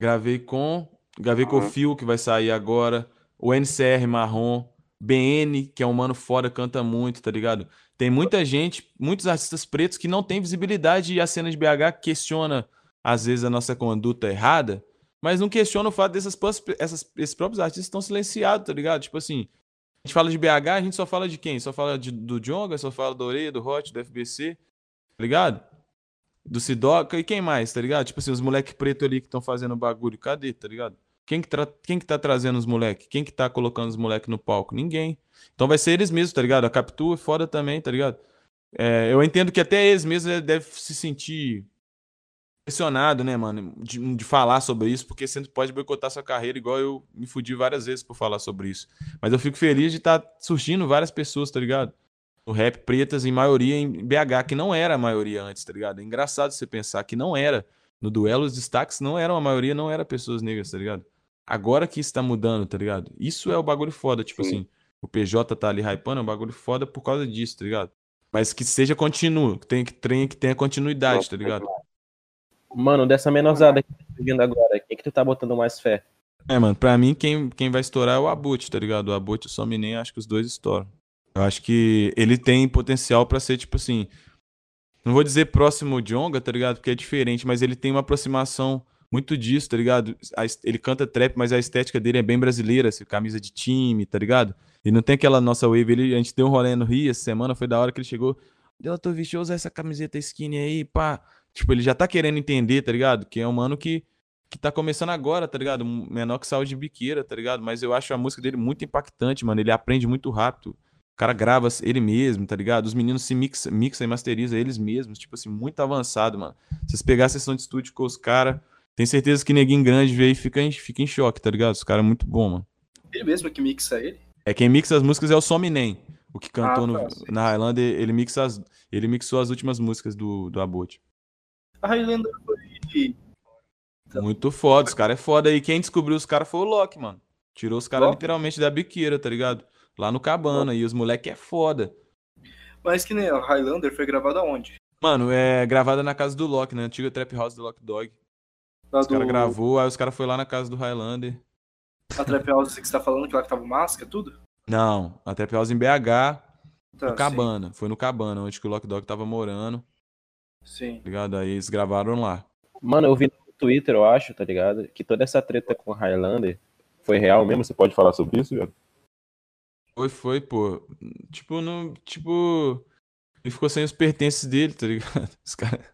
C: Gravei com. Gravei com o. Phil, que vai sair agora. O NCR Marrom. BN, que é um mano foda, canta muito, tá ligado? Tem muita gente, muitos artistas pretos que não têm visibilidade e a cena de BH questiona, às vezes, a nossa conduta errada, mas não questiona o fato desses essas, esses próprios artistas estão silenciados, tá ligado? Tipo assim, gente fala de BH, a gente só fala de quem? Só fala de, do Jonga, só fala do Orelha, do Hot, do FBC, tá ligado? Do Sidoca e quem mais, tá ligado? Tipo assim, os moleque preto ali que estão fazendo bagulho, cadê, tá ligado? Quem que, tra- quem que tá trazendo os moleque? Quem que tá colocando os moleque no palco? Ninguém. Então vai ser eles mesmos, tá ligado? A Capitu é foda também, tá ligado? É, eu entendo que até eles mesmos devem se sentir pressionado, né, mano, de, de falar sobre isso, porque você pode boicotar sua carreira, igual eu me fudi várias vezes por falar sobre isso. Mas eu fico feliz de estar surgindo várias pessoas, tá ligado? No rap pretas, em maioria em BH, que não era a maioria antes, tá ligado? É engraçado você pensar que não era. No duelo, os destaques não eram a maioria, não era pessoas negras, tá ligado? Agora que isso tá mudando, tá ligado? Isso é o bagulho foda, tipo
B: Sim.
C: assim, o PJ tá ali hypando, é um bagulho foda por causa disso, tá ligado? Mas que seja contínuo, que tenha, que tenha, que tenha continuidade, tá ligado?
F: Mano, dessa menosada que tá vindo agora, quem que tu tá botando mais fé?
C: É, mano, pra mim quem, quem vai estourar é o Abut, tá ligado? O Abut e o Sominem, acho que os dois estouram. Eu acho que ele tem potencial pra ser, tipo assim. Não vou dizer próximo de Onga, tá ligado? Porque é diferente, mas ele tem uma aproximação muito disso, tá ligado? Ele canta trap, mas a estética dele é bem brasileira, assim, camisa de time, tá ligado? E não tem aquela nossa wave. Ele, a gente deu um rolê no Rio essa semana, foi da hora que ele chegou. Eu tô vestido, usar essa camiseta skinny aí, pá. Tipo, ele já tá querendo entender, tá ligado? Que é um mano que que tá começando agora, tá ligado? Menor que saiu de biqueira, tá ligado? Mas eu acho a música dele muito impactante, mano. Ele aprende muito rápido. O cara grava ele mesmo, tá ligado? Os meninos se mixa, mixa e masteriza eles mesmos, tipo assim, muito avançado, mano. Se vocês pegar a sessão de estúdio com os caras, tem certeza que neguinho grande vê e fica em, fica em choque, tá ligado? Os caras é muito bom, mano.
E: Ele mesmo que mixa ele?
C: É quem mixa as músicas é o Sominem. O que cantou
E: Ah,
C: no-
E: tá, sim.
C: na Highlander, ele mixa as, ele mixou as últimas músicas do, do Abot.
E: A Highlander foi. Então.
C: Muito foda, os caras é foda. E quem descobriu os caras foi o Loki, mano. Tirou os caras
E: Loki?
C: literalmente da biqueira, tá ligado? Lá no Cabana. E os moleque é foda.
E: Mas que nem a Highlander foi gravada onde?
C: Mano, é gravada na casa do Loki, né? Antiga Trap House do Lock Dog.
E: Lá
C: Os
E: do.
C: caras gravou, aí os caras foram lá na casa do Highlander.
E: A Trap House que você tá falando, que lá que tava o Máscara, tudo?
C: Não, a Trap House em BH,
E: Tá,
C: no Cabana. Foi no Cabana, onde que o Lock Dog tava morando,
E: Sim.
C: tá ligado? Aí eles gravaram lá.
F: Mano, eu vi no Twitter, eu acho, tá ligado? Que toda essa treta com o Highlander foi real mesmo. Você pode falar sobre isso, velho?
C: Foi, foi, pô. Tipo, não. Tipo. Ele ficou sem os pertences dele, tá ligado? Os caras.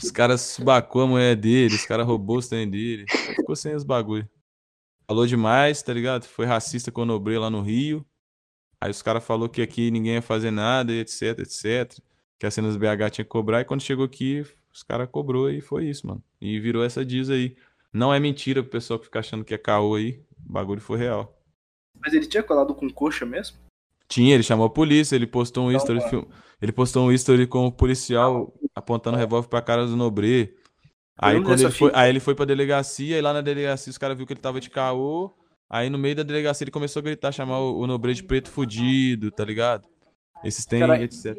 C: Os caras subacou a mulher dele, os caras roubou os trem dele. Ficou sem os bagulho. Falou demais, tá ligado? Foi racista com o Nobre lá no Rio. Aí os caras falou que aqui ninguém ia fazer nada, etc, etc. Que a cenas BH tinha que cobrar. E quando chegou aqui, os caras cobrou e foi isso, mano. E virou essa diz aí. Não é mentira o pessoal que fica achando que é caô aí. O bagulho foi real.
E: Mas ele tinha colado com coxa mesmo?
C: Tinha, ele chamou a polícia, ele postou um
E: Não,
C: history, ele postou um history com o policial apontando revólver pra cara do Nobre. Aí quando ele foi, aí ele foi pra delegacia, e lá na delegacia os caras viram que ele tava de caô. Aí no meio da delegacia ele começou a gritar, chamar o, o Nobre de preto fudido, tá ligado? Esses tem, etc.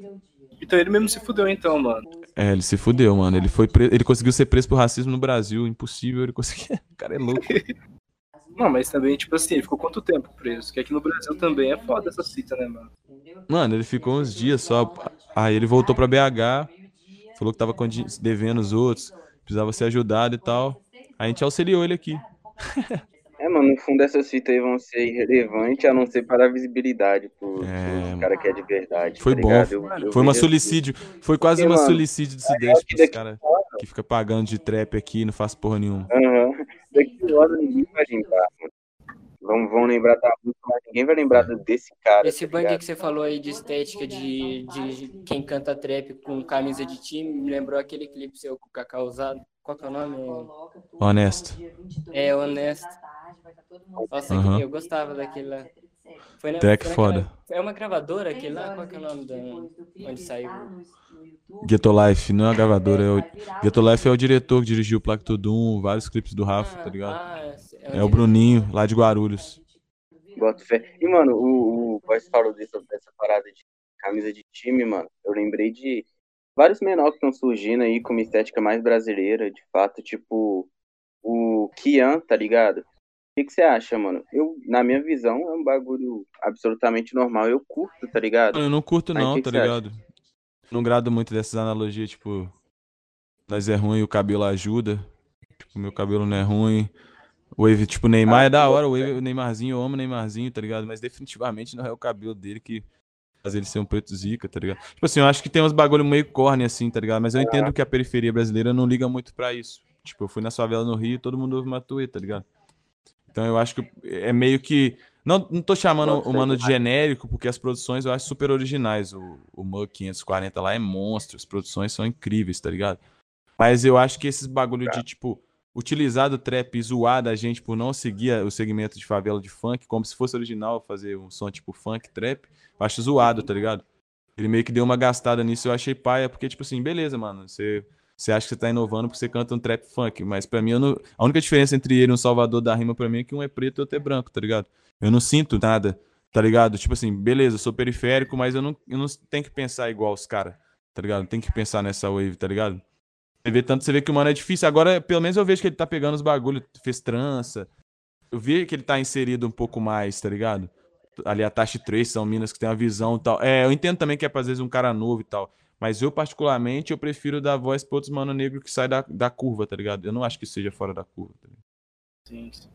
E: Então ele mesmo se fudeu então, mano.
C: É, ele se fudeu, mano. Ele foi preso, ele conseguiu ser preso por racismo no Brasil. Impossível ele conseguir. O cara é louco.
E: Não, mas também, tipo assim, ele ficou quanto tempo preso? Que aqui no Brasil também é foda essa cita, né, mano?
C: Mano, ele ficou uns dias só. Aí ele voltou pra BH, falou que tava devendo os outros, precisava ser ajudado e tal. A gente auxiliou ele aqui.
B: No fundo essas fitas aí vão ser irrelevantes, a não ser para a visibilidade pro,
C: É,
B: pro cara que é de verdade.
C: Foi
B: tá
C: bom.
B: Eu- eu
C: Foi uma
B: vejo assim.
C: Foi quase
B: Porque,
C: uma
B: mano,
C: solicídio de cidade
B: que
C: pros
B: daqui
C: caras que fica pagando de trap aqui e não faz porra nenhuma.
B: Aham. Daqui a hora ninguém vai lembrar, mano. Vão, vão lembrar da música, mas ninguém vai lembrar desse cara.
G: Esse
B: tá
G: bang que você falou aí de estética de, de quem canta trap com camisa de time me lembrou aquele clipe seu com o Cacau usado. Qual que é o nome?
C: Honesto.
G: É, honesto. Nossa,
C: Aham.
G: eu gostava daquele lá. Foi na,
C: Track
G: foi naquela-
C: foda.
G: É uma gravadora aquele lá? Qual que é o nome da onde saiu?
C: Ghetto Life, não é a gravadora. É o... Ghetto Life é o diretor que dirigiu o Plaque Todum, vários clipes do Rafa, tá ligado?
G: Ah,
C: É o Bruninho, lá de Guarulhos.
B: Boto fé. E, mano, o, o Voice falou dessa, dessa parada de camisa de time, mano. Eu lembrei de vários menores que estão surgindo aí com uma estética mais brasileira, de fato, tipo o Kian, tá ligado? O que, que você acha, mano? Eu, na minha visão, é um bagulho absolutamente normal. Eu curto, tá ligado?
C: Eu não curto
B: Aí,
C: não,
B: que
C: tá
B: que
C: ligado? Não grado muito dessas analogias, tipo, nós é ruim e o cabelo ajuda. Tipo, meu cabelo não é ruim. O Wave, tipo, Neymar
B: Ah,
C: é da hora, o
B: boto
C: Wave, o Neymarzinho, eu amo o Neymarzinho, tá ligado? Mas definitivamente não é o cabelo dele que faz ele ser um preto zica, tá ligado? Tipo assim, eu acho que tem uns bagulho meio corne assim, tá ligado? Mas eu entendo que a periferia brasileira não liga muito pra isso. Tipo, eu fui na favela no Rio e todo mundo ouve Matuê, tá ligado? Então eu acho que é meio que. Não, não tô chamando o mano de genérico, porque as produções eu acho super originais. O, o Mug 540 lá é monstro, as produções são incríveis, tá ligado? Mas eu acho que esses bagulho de, tipo, utilizar do trap e zoar da gente por não seguir o segmento de favela de funk, como se fosse original fazer um som tipo funk, trap, eu acho zoado, tá ligado? Ele meio que deu uma gastada nisso, eu achei paia, porque, tipo assim, beleza, mano, você. Você acha que você tá inovando porque você canta um trap funk, mas pra mim, não... a única diferença entre ele e um Salvador da rima pra mim é que um é preto e outro é branco, tá ligado? Eu não sinto nada, tá ligado? Tipo assim, beleza, eu sou periférico, mas eu não, eu não tenho que pensar igual os caras, tá ligado? Tem que pensar nessa wave, tá ligado? Você vê tanto, você vê que o mano é difícil. Agora, pelo menos eu vejo que ele tá pegando os bagulho, fez trança. Eu vi que ele tá inserido um pouco mais, tá ligado? Ali a Tashi 3 são minas que tem uma visão e tal. É, eu entendo também que é pra, às vezes um cara novo e tal. Mas eu, particularmente, eu prefiro dar voz pra outros mano negro que sai da, da curva, tá ligado? Eu não acho que seja fora da curva, tá ligado?
E: Sim, sim.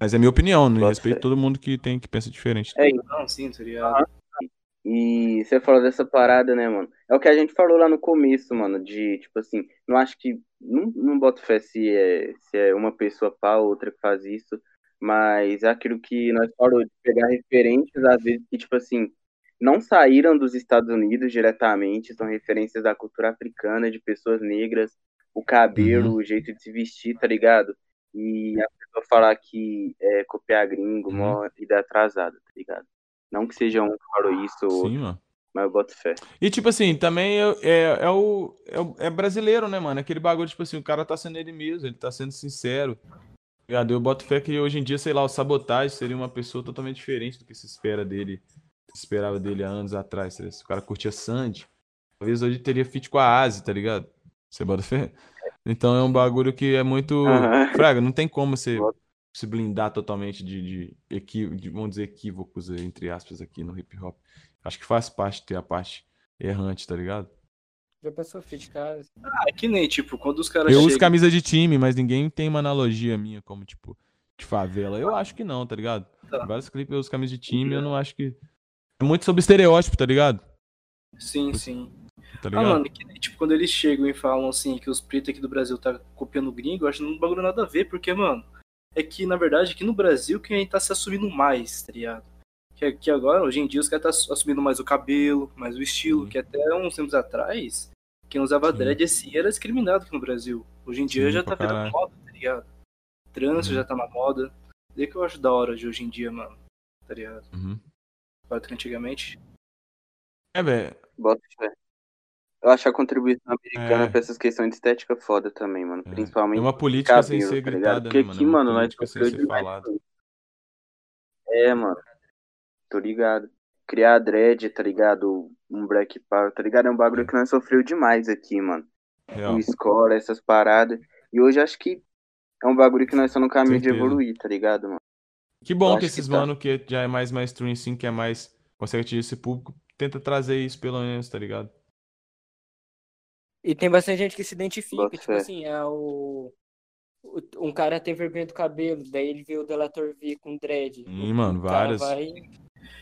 C: Mas é minha opinião, né? Respeito todo mundo que tem que pensa diferente.
B: É,
E: Não, sim, tá ligado?
B: E você falou dessa parada, né, mano? É o que a gente falou lá no começo, mano, de, tipo assim, não acho que. Não, não boto fé se é, se é uma pessoa pá, outra que faz isso, mas é aquilo que nós falou de pegar referências, às vezes, que, tipo assim, não saíram dos Estados Unidos diretamente, são referências da cultura africana, de pessoas negras, o cabelo, o jeito de se vestir, tá ligado? E a pessoa falar que é copiar gringo,
C: Uhum.
B: mó ideia atrasada, tá ligado? Não que seja um que falou isso ou
C: Sim, mano.
B: mas eu boto fé.
C: E, tipo assim, também é, é, é o, é é brasileiro, né, mano? Aquele bagulho, tipo assim, o cara tá sendo ele mesmo, ele tá sendo sincero. tá Ligado? Eu boto fé que hoje em dia, sei lá, o Sabotagem seria uma pessoa totalmente diferente do que se espera dele, esperava dele há anos atrás. tá ligado? O cara curtia Sandy, talvez hoje teria feat com a Asi, tá ligado? Você bota fé? Então é um bagulho que é muito.
B: Aham.
C: Fraga, não tem como você se blindar totalmente de, de, equi... de, vamos dizer, equívocos, entre aspas, aqui no hip hop. Acho que faz parte ter a parte errante, tá ligado?
G: Já pensou fit casa?
E: Ah, é que nem, tipo, quando os caras
C: Eu uso
E: chegam...
C: camisa de time, mas ninguém tem uma analogia minha como, tipo, de favela. Eu acho que não, tá ligado?
E: Tá.
C: Vários clipes eu uso camisa de time, eu não acho que. É muito sobre estereótipo, tá ligado?
E: Sim, sim.
C: Tá
E: Ah,
C: ligado?
E: mano, que nem, tipo, quando eles chegam e falam assim que os pretos aqui do Brasil tá copiando o gringo, eu acho que não bagulho nada a ver, porque, mano, é que, na verdade, aqui no Brasil que a gente tá se assumindo mais, tá ligado? Que, que agora, hoje em dia, os caras tá su- assumindo mais o cabelo, mais o estilo,
C: Sim.
E: que até uns tempos atrás, quem usava
C: Sim.
E: dread assim era discriminado aqui no Brasil. Hoje em dia
C: Sim,
E: já tá virando moda, tá ligado? Trânsito já tá na moda. Daí que eu acho da hora de hoje em dia, mano. Tá ligado?
C: Uhum.
E: Antigamente.
C: É, velho.
B: Bota fé. Eu acho a contribuição americana
C: É.
B: pra essas questões de estética foda também, mano.
C: É.
B: Principalmente
C: É uma política sem
B: cabelo,
C: ser
B: tá
C: gritada,
B: Porque
C: né, mano?
B: aqui,
C: É
B: mano, nós
C: política sem
B: sofreu
C: ser
B: isso. É, mano. Tô ligado. Criar dread, tá ligado? Um black power, tá ligado? É um bagulho que nós sofreu demais aqui, mano.
C: Real.
B: O score, essas paradas. E hoje acho que é um bagulho que nós estamos no caminho de evoluir, tá ligado, mano?
C: Que bom que
B: que
C: esses
B: tá.
C: mano que já é mais mainstream, assim, que é mais. consegue atingir esse público, tenta trazer isso pelo menos, tá ligado?
G: E tem bastante gente que se identifica, tipo
B: fé.
G: assim, é o... o- Um cara tem vergonha do cabelo, daí ele vê o Delator V com dread.
C: Sim,
G: O-
C: mano, várias.
G: vai-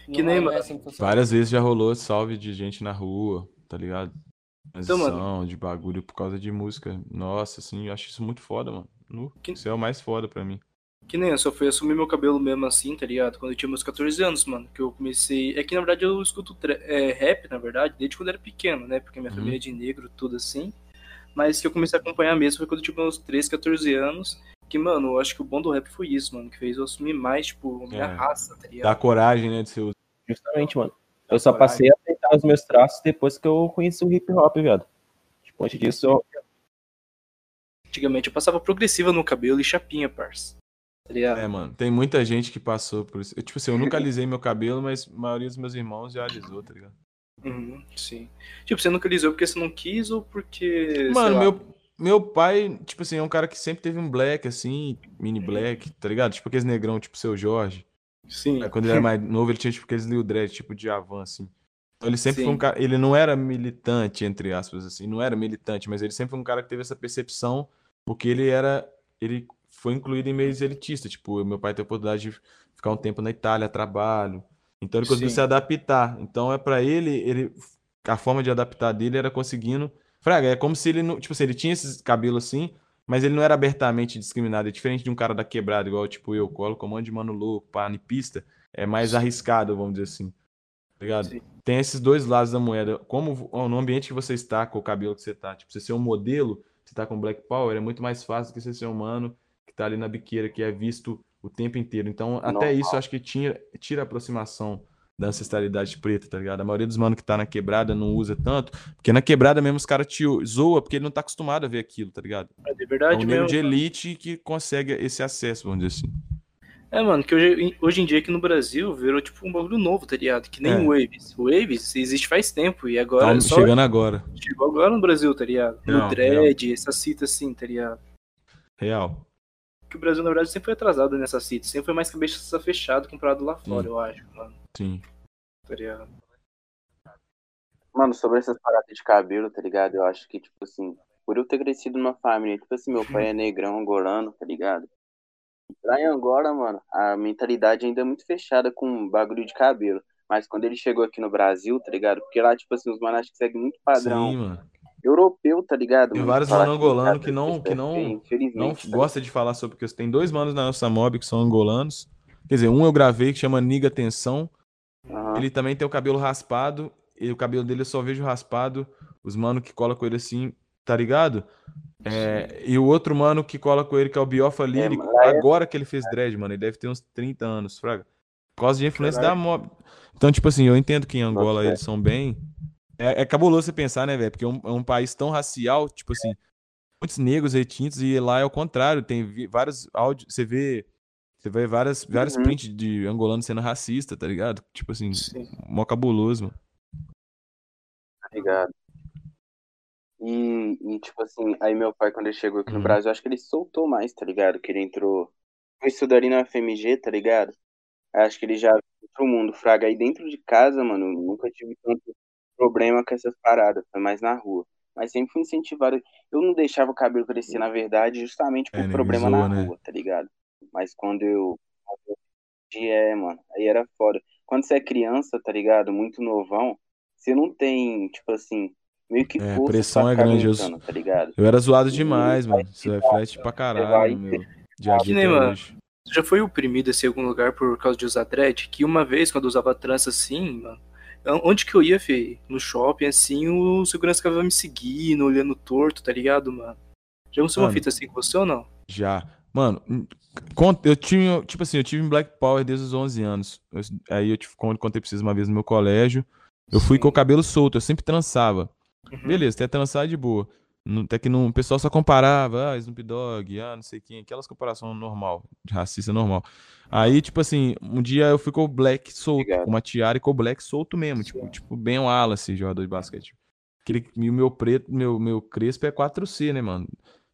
E: Que nem, mano,
G: assim que.
C: Várias vezes já rolou salve de gente na rua, tá ligado?
E: Então, mano-
C: de bagulho por causa de música. Nossa, assim, eu acho isso muito foda, mano. Nu,
E: Que-
C: Isso é o mais foda pra mim.
E: Que nem eu só fui assumir meu cabelo mesmo assim, tá ligado? Quando eu tinha meus 14 anos, mano. Que eu comecei. É que na verdade eu escuto tra- é, rap, na verdade, desde quando eu era pequeno, né? Porque minha
C: Uhum.
E: família é de negro, tudo assim. Mas que eu comecei a acompanhar mesmo foi quando eu tinha meus 13, 14 anos. Que, mano, eu acho que o bom do rap foi isso, mano. Que fez eu assumir mais, tipo, minha
C: É.
E: raça, tá
C: Dá
E: ligado?
C: coragem, né, de ser
F: Justamente, mano. Eu só passei a aceitar os meus traços depois que eu conheci o hip hop, viado. Tipo, antes disso, eu...
E: Antigamente eu passava progressiva no cabelo e chapinha, parça. Tá?
C: É, mano, tem muita gente que passou por isso. Eu, tipo assim, eu nunca alisei meu cabelo, mas a maioria dos meus irmãos já alisou, tá ligado?
E: Uhum, sim. Tipo, você nunca lisou porque você não quis ou porque.
C: Mano, meu, meu pai, tipo assim, é um cara que sempre teve um black, assim, mini black, tá ligado? Tipo aqueles negrão, tipo seu Jorge.
E: Sim.
C: Aí, Quando ele era mais novo, ele tinha tipo aqueles Lil Dread, tipo de Avan, assim. Então ele sempre foi um
E: Sim.
C: cara. Ele não era militante, entre aspas, assim. Não era militante, mas ele sempre foi um cara que teve essa percepção, porque ele era. Ele foi incluído em meios elitistas. Tipo, meu pai teve a oportunidade de ficar um tempo na Itália, trabalho. Então ele conseguiu
E: Sim.
C: se adaptar. Então é pra ele, ele. A forma de adaptar dele era conseguindo. Fraga, é como se ele não. Tipo assim, ele tinha esses cabelos assim, mas ele não era abertamente discriminado. É diferente de um cara da quebrada, igual tipo eu, colo com um monte de mano louco, pá, pista. É mais arriscado, vamos dizer assim. Tá ligado?
E: Sim.
C: Tem esses dois lados da moeda. Como ó, no ambiente que você está, com o cabelo que você tá, tipo, você ser um modelo, você tá com Black Power, é muito mais fácil do que você ser um mano que tá ali na biqueira, que é visto o tempo inteiro. Então, até isso acho que tira, tira a aproximação da ancestralidade preta, tá ligado? A maioria dos manos que tá na quebrada não usa tanto, porque na quebrada mesmo os caras te zoam porque ele não tá acostumado a ver aquilo, tá ligado?
E: É de
C: É
E: verdade
C: um negro
E: mesmo.
C: de elite que consegue esse acesso, vamos dizer assim.
E: É, mano, que hoje, hoje em dia aqui no Brasil virou tipo um bagulho novo, tá ligado? Que nem
C: É.
E: o Waves. O Waves existe faz tempo e agora
C: Tá
E: só
C: chegando agora.
E: chegou agora no Brasil, tá ligado?
C: Real,
E: no Dread, essa cita assim, tá ligado?
C: Real.
E: Que o Brasil, na verdade, sempre foi atrasado nessa cita. Sempre foi mais cabeça fechada comparado lá fora,
C: Sim.
E: eu acho, mano.
C: Sim.
E: Tá?
B: Mano, sobre essas paradas de cabelo, tá ligado? Eu acho que, tipo assim, por eu ter crescido numa família, tipo assim, meu pai é negrão, angolano, tá ligado? Lá em Angola, mano, a mentalidade ainda é muito fechada com bagulho de cabelo. Mas quando ele chegou aqui no Brasil, tá ligado? Porque lá, tipo assim, os manos que seguem muito padrão
C: Sim, mano.
B: Europeu, tá ligado?
C: Tem vários mano
B: que
C: angolano que não-
B: isso
C: que
B: é
C: não-
B: feio,
C: Não
B: tá
C: gosta de falar sobre porque tem dois manos na nossa mob que são angolanos. Quer dizer, um eu gravei que chama Niga Atenção.
B: Aham.
C: Ele também tem o cabelo raspado. E o cabelo dele eu só vejo raspado. Os mano que cola com ele assim, tá ligado? É, e o outro mano que cola com ele, que é o Biofa Lírico,
B: mas lá é-
C: agora que ele fez dread, mano, ele deve ter uns 30 anos, fraga. Por causa de influência
E: Caralho.
C: da mob. Então, tipo assim, eu entendo que em Angola
B: fé.
C: eles são bem. É, é cabuloso você pensar, né, velho? Porque é um, é um país tão racial, tipo assim, muitos negros retintos, e lá é o contrário. Tem vários áudios. Você vê. Você vê várias, vários
B: Uhum.
C: prints de angolano sendo racista, tá ligado? Tipo assim,
E: Sim.
C: mó cabuloso, mano.
B: tá ligado? E, e, tipo assim, aí meu pai, quando ele chegou aqui no
C: Uhum.
B: Brasil, acho que ele soltou mais, tá ligado? Que ele entrou. Foi estudar ali na FMG, tá ligado? Acho que ele já viu pro mundo, fraga. Aí dentro de casa, mano, nunca tive tanto problema com essas paradas, foi mais na rua. Mas sempre fui incentivado. Eu não deixava o cabelo crescer, na verdade, justamente por
C: É,
B: problema
C: zoa,
B: na
C: né?
B: rua, tá ligado? Mas quando eu. É, mano, aí era foda. Quando você é criança, tá ligado? Muito novão, você não tem, tipo assim, meio que
C: É,
B: força
C: pressão
B: pra
C: é grande, eu-
B: tá ligado?
C: Eu era zoado
B: E
C: demais,
B: vai
C: mano. Isso reflete pra caralho meu dia a dia hoje.
E: Já foi oprimido assim, em algum lugar por causa de usar dread? Que uma vez, quando eu usava trança assim, mano, onde que eu ia, fi? No shopping, assim, o segurança ficava me seguindo, olhando torto, tá ligado, mano? Já aconteceu uma fita assim com você ou não?
C: Já. Mano, eu tinha, tipo assim, eu tive em Black Power desde os 11 anos. Eu- aí eu te con- contei pra vocês uma vez no meu colégio. Eu fui com o cabelo solto, eu sempre trançava.
E: Uhum.
C: Beleza, até trançar de boa. Até que não, o pessoal só comparava, ah, Snoop Dogg, ah, não sei quem, aquelas comparações normal, de racista normal. Aí, tipo assim, um dia eu fui com o Black solto,
B: Obrigado.
C: com uma tiara e com o Black solto mesmo, tipo, tipo Ben Wallace, jogador de basquete. Aquele, e o meu preto, meu, meu crespo é 4C, né, mano?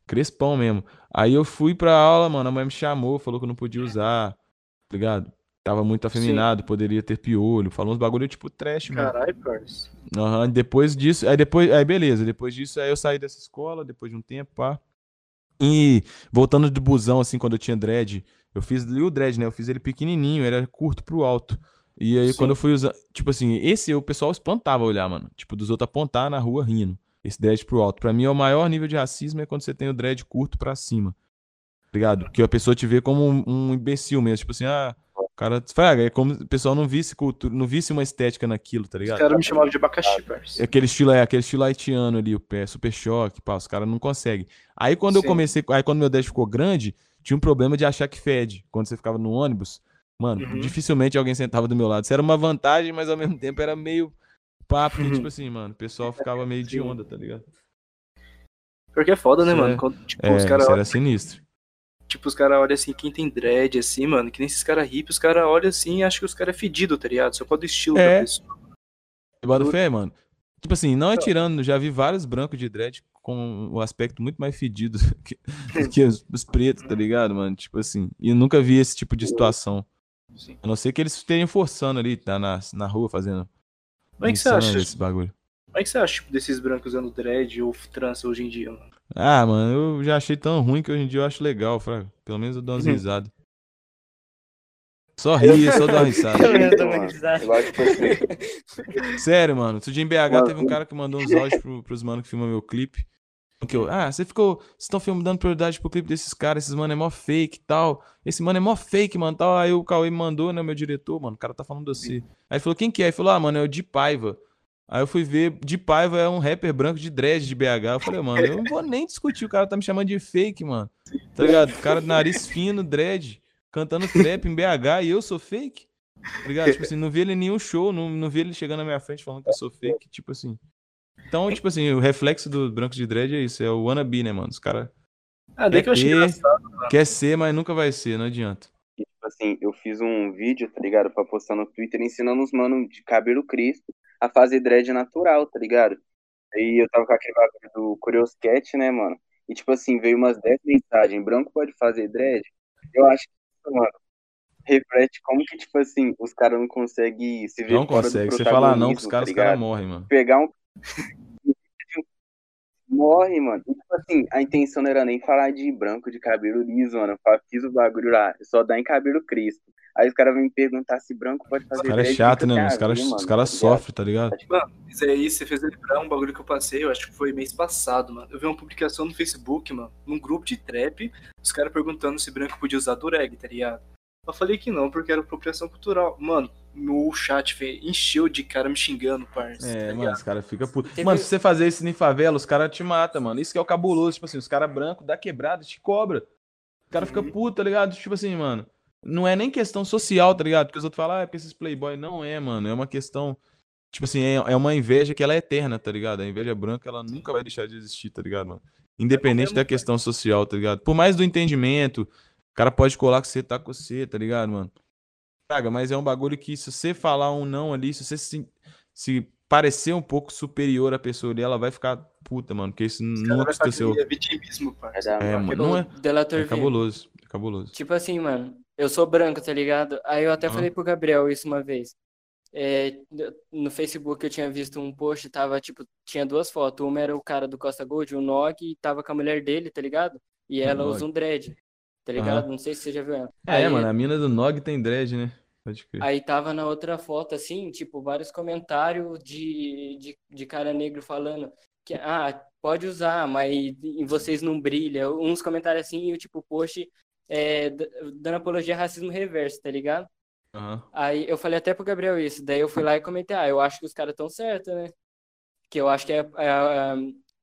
C: Crespão mesmo. Aí eu fui pra aula, mano, a mãe me chamou, falou que eu não podia usar, tá ligado? Tava muito afeminado, poderia ter piolho, falou uns bagulho tipo trash, mano.
E: Caralho, parça.
C: Aham, depois disso, aí depois, aí beleza, depois disso, aí eu saí dessa escola, depois de um tempo, pá. E voltando de busão, assim, quando eu tinha dread, eu fiz ali o dread, né? Eu fiz ele pequenininho, era curto pro alto. E aí
E: Sim.
C: quando eu fui usar, tipo assim, esse o pessoal espantava olhar, mano. Tipo, dos outros apontar na rua rindo. Esse dread pro alto. Pra mim, é o maior nível de racismo é quando você tem o dread curto pra cima. Ligado? Que a pessoa te vê como um, um imbecil mesmo. Tipo assim, ah, cara. Fraga, é como se o pessoal não visse cultura, não visse uma estética naquilo, tá
E: Os
C: ligado?
E: caras me chamavam de abacaxi, parça.
C: Aquele estilo, é, aquele estilo haitiano ali, o pé, super choque, pá, os caras não conseguem. Aí quando eu
E: Sim.
C: comecei, aí quando meu dash ficou grande, tinha um problema de achar que fede. Quando você ficava no ônibus, mano,
E: Uhum.
C: dificilmente alguém sentava do meu lado. Isso era uma vantagem, mas ao mesmo tempo era meio papo, porque, tipo assim, mano, o pessoal ficava meio de
E: Sim.
C: onda, tá ligado?
E: Porque é foda, né,
C: Isso
E: mano?
C: é-
E: Quando, tipo,
C: É,
E: os caras
C: isso era sinistro.
E: Tipo, os caras olham assim, quem tem dread, assim, mano, que nem esses caras hip, os caras olham assim e acham que os caras é fedido, tá ligado? Só pode estilo
C: É.
E: da pessoa.
C: Fé, mano. Tipo assim, não é tirando, já vi vários brancos de dread com o aspecto muito mais fedido que, que os, os pretos, tá ligado, mano? Tipo assim, e eu nunca vi esse tipo de situação.
E: Sim.
C: A não ser que eles estejam forçando ali, tá na, na rua fazendo.
E: Como é que você acha?
C: Esse bagulho.
E: Como é que você acha, tipo, desses brancos usando dread ou trança hoje em dia, mano?
C: Ah, mano, eu já achei tão ruim que hoje em dia eu acho legal, fraga. Pelo menos eu dou umas
E: Uhum.
C: risadas. Só ri, só dou uma risada.
G: Eu mesmo
B: Mano,
G: muito risada.
B: Eu acho que
C: Sério, mano. Outro dia em BH
B: Mano,
C: teve um cara que mandou uns áudios pro, pros manos que filmam meu clipe. Que eu, ah, você ficou. Vocês estão filmando dando prioridade pro clipe desses caras, esses mano é mó fake e tal. Esse mano é mó fake, mano. Tal. Aí o Cauê me mandou, né, meu diretor, mano. O cara tá falando assim. Aí ele falou, quem que é? Ele falou, ah, mano, é o Di Paiva. Aí eu fui ver, Di Paiva é um rapper branco de dread de BH. Eu falei, mano, eu não vou nem discutir, o cara tá me chamando de fake, mano. Tá ligado? O cara de nariz fino, dread, cantando trap em BH e eu sou fake. Tá ligado? Tipo assim, não vi ele em nenhum show, não, não vi ele chegando na minha frente falando que eu sou fake, tipo assim. Então, tipo assim, o reflexo do Brancos de Dread é isso, é o wannabe, né, mano? Os caras
E: Ah, daí que eu achei
C: ter,
E: engraçado.
C: quer ser, mas nunca vai ser, não adianta.
B: tipo assim, eu fiz um vídeo, tá ligado? Pra postar no Twitter ensinando os mano de cabelo crispo a fazer dread natural, tá ligado? Aí eu tava com aquele bagulho do Curious Cat, né, mano? E tipo assim, veio umas 10 mensagens, branco pode fazer dread? Eu acho que, mano, reflete como que, tipo assim, os caras não conseguem se ver
C: Não consegue. Você falar não, que os caras,
B: tá
C: os caras morrem, mano.
B: pegar um. Morre, mano. E, tipo assim, a intenção não era nem falar de branco, de cabelo liso, mano. Eu fiz o bagulho lá, só dá em cabelo crispo. Aí os caras vêm me perguntar se branco pode fazer
C: Os caras é chato,
B: fica
C: né, mano? Os
B: a
C: caras
B: ver, mano,
C: os caras
B: tá ligado?
C: sofrem, tá ligado?
E: Mano, isso aí você fez lembrar um bagulho que eu passei, eu acho que foi mês passado, mano. Eu vi uma publicação no Facebook, mano, num grupo de trap, os caras perguntando se branco podia usar dureg, tá ligado? Eu falei que não, porque era apropriação cultural. Mano, no chat fê, encheu de cara me xingando, parça.
C: É,
E: tá
C: mano, os caras ficam putos.
G: Teve-
C: Mano, se você fazer isso em favela, os caras te matam, mano. Isso que é o cabuloso. Tipo assim, os caras brancos da quebrada te cobra. O cara fica
E: Uhum.
C: puto, tá ligado? Tipo assim, mano. Não é nem questão social, tá ligado? Porque os outros falam, ah, é porque esses playboy. Não é, mano. É uma questão. Tipo assim, é, é uma inveja que ela é eterna, tá ligado? A inveja branca, ela nunca vai deixar de existir, tá ligado, mano? Independente da questão social, tá ligado? Por mais do entendimento, o cara pode colar que você tá com você, tá ligado, mano? Fraga, mas é um bagulho que se você falar um não ali, se você se, se parecer um pouco superior à pessoa ali, ela vai ficar puta, mano. Porque isso não
E: caras
C: é
E: vai
C: seu.
E: fazer vitimismo, parça.
B: É
C: É, mano. Não é, é cabuloso. É cabuloso.
G: Tipo assim, mano, eu sou branco, tá ligado? Aí eu até
C: Aham.
G: falei pro Gabriel isso uma vez. É, no Facebook eu tinha visto um post, tava, tipo, tinha duas fotos. Uma era o cara do Costa Gold, o Nog, e tava com a mulher dele, tá ligado? E ela
C: Nog.
G: usa um dread, tá ligado? Não sei se você já viu ela.
C: É,
G: Aí-
C: mano, a mina do Nog tem dread, né? Pode crer.
G: Aí tava na outra foto, assim, tipo, vários comentários de, de, de cara negro falando que, ah, pode usar, mas vocês não brilha. Uns comentários assim, e o tipo, post é, dando apologia a racismo reverso, tá ligado?
C: Aham.
G: Aí eu falei até pro Gabriel isso, daí eu fui lá e comentei, ah, eu acho que os caras estão certos, né? Que eu acho que é, é, a-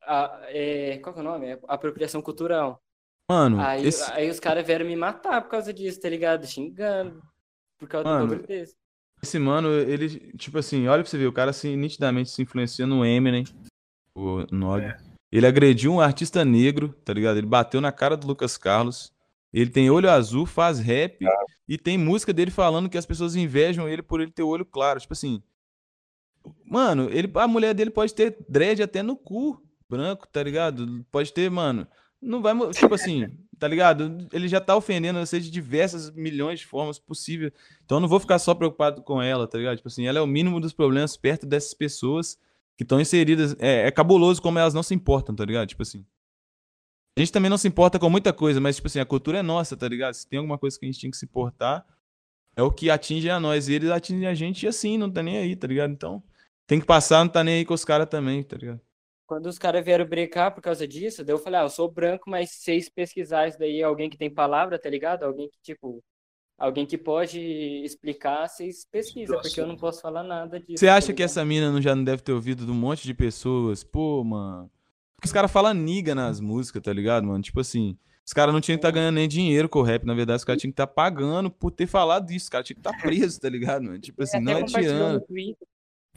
G: a- é- qual que é o nome? É apropriação cultural.
C: Mano,
G: Aí,
C: esse,
G: aí os caras vieram me matar por causa disso, tá ligado? Xingando. Por causa
C: Mano,
G: do bagulho desse.
C: esse mano, ele, tipo assim, olha pra você ver, o cara assim, nitidamente se influencia no Eminem, o Nog. Ele agrediu um artista negro, tá ligado? Ele bateu na cara do Lucas Carlos. Ele tem olho azul, faz rap e tem música dele falando que as pessoas invejam ele por ele ter olho claro. Tipo assim, mano, ele, a mulher dele pode ter dread até no cu branco, tá ligado? Pode ter, mano. Não vai, tipo assim, tá ligado? Ele já tá ofendendo você de diversas milhões de formas possíveis. Então eu não vou ficar só preocupado com ela, tá ligado? Tipo assim, ela é o mínimo dos problemas perto dessas pessoas que estão inseridas. É, é cabuloso como elas não se importam, tá ligado? Tipo assim. A gente também não se importa com muita coisa, mas, tipo assim, a cultura é nossa, tá ligado? Se tem alguma coisa que a gente tinha que se importar, é o que atinge a nós. E eles atingem a gente assim, não tá nem aí, tá ligado? Então, tem que passar, não tá nem aí com os caras também, tá ligado?
G: Quando os caras vieram brecar por causa disso, daí eu falei, ah, eu sou branco, mas se vocês pesquisar isso daí, alguém que tem palavra, tá ligado? Alguém que, tipo, alguém que pode explicar, vocês pesquisam, porque eu não posso falar nada disso.
C: Você
G: tá
C: acha que
G: ligado?
C: essa mina não, já não deve ter ouvido de um monte de pessoas? Pô, mano. Porque os caras falam niga nas músicas, tá ligado, mano? Tipo assim, os caras não tinham que estar ganhando nem dinheiro com o rap. Na verdade, os caras tinham que estar pagando por ter falado isso. Os caras tinham que estar presos, tá ligado, mano? Tipo assim, não é tirando.
G: no Twitter.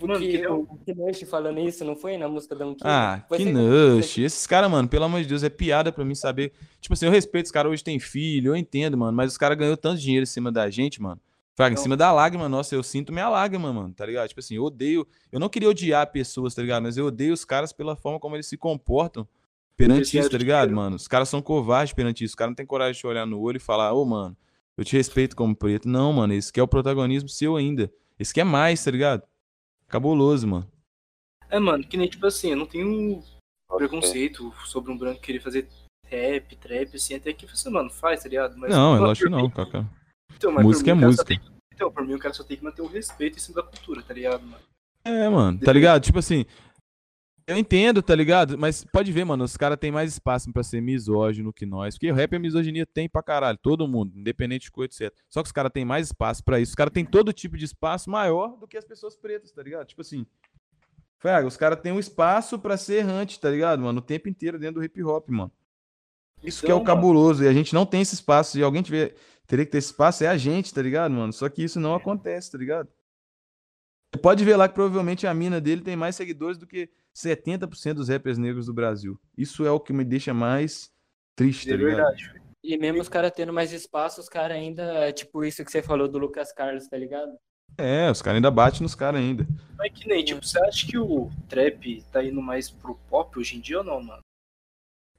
E: Mano,
G: Porque
E: que-
G: o Knush falando isso, não foi? Na música da Unkill?
C: Ah,
G: Foi
C: que
G: você
C: nush. Esses caras, mano, pelo amor de Deus, é piada pra mim saber. Tipo assim, eu respeito os caras hoje têm filho, eu entendo, mano, mas os caras ganhou tanto dinheiro em cima da gente, mano. Fraga, em cima da lágrima, nossa, eu sinto minha lágrima, mano, tá ligado? Tipo assim, eu odeio. Eu não queria odiar pessoas, tá ligado? Mas eu odeio os caras pela forma como eles se comportam perante isso, tá ligado,
E: dinheiro.
C: mano? Os caras são covardes perante isso. Os caras não têm coragem de olhar no olho e falar, ô, mano, eu te respeito como preto. Não, mano, esse quer o protagonismo seu ainda. Esse quer mais, tá ligado? Cabuloso, mano.
E: É, mano, que nem tipo assim, eu não tenho preconceito sobre um branco querer fazer rap, trap, assim, até que você, mano, faz, tá ligado? Mas,
C: Não, é lógico que não, Kaká.
E: Então,
C: Música é música.
E: tem- Então, por mim, o cara só tem que manter o respeito em cima da cultura, tá ligado, mano?
C: É, mano, tá ligado? Tipo assim, eu entendo, tá ligado? Mas pode ver, mano, os caras têm mais espaço pra ser misógino que nós. Porque o rap e a misoginia tem pra caralho, todo mundo, independente de cor, etc. Só que os caras têm mais espaço pra isso. Os caras têm todo tipo de espaço maior do que as pessoas pretas, tá ligado? Tipo assim. Fraga, os caras têm um espaço pra ser errante, tá ligado, mano? O tempo inteiro dentro do hip hop, mano. Isso que é o
E: Então, mano,
C: cabuloso. E a gente não tem esse espaço. Se alguém tiver, teria que ter esse espaço, é a gente, tá ligado, mano? Só que isso não acontece, tá ligado? Você pode ver lá que provavelmente a mina dele tem mais seguidores do que 70% dos rappers negros do Brasil. Isso é o que me deixa mais triste, tá
E: É
C: ligado?
E: verdade.
G: E mesmo os caras tendo mais espaço, os caras ainda, tipo isso que você falou do Lucas Carlos, tá ligado?
C: É, os caras ainda batem nos caras ainda.
E: Mas que nem, tipo, você acha que o trap tá indo mais pro pop hoje em dia ou não, mano?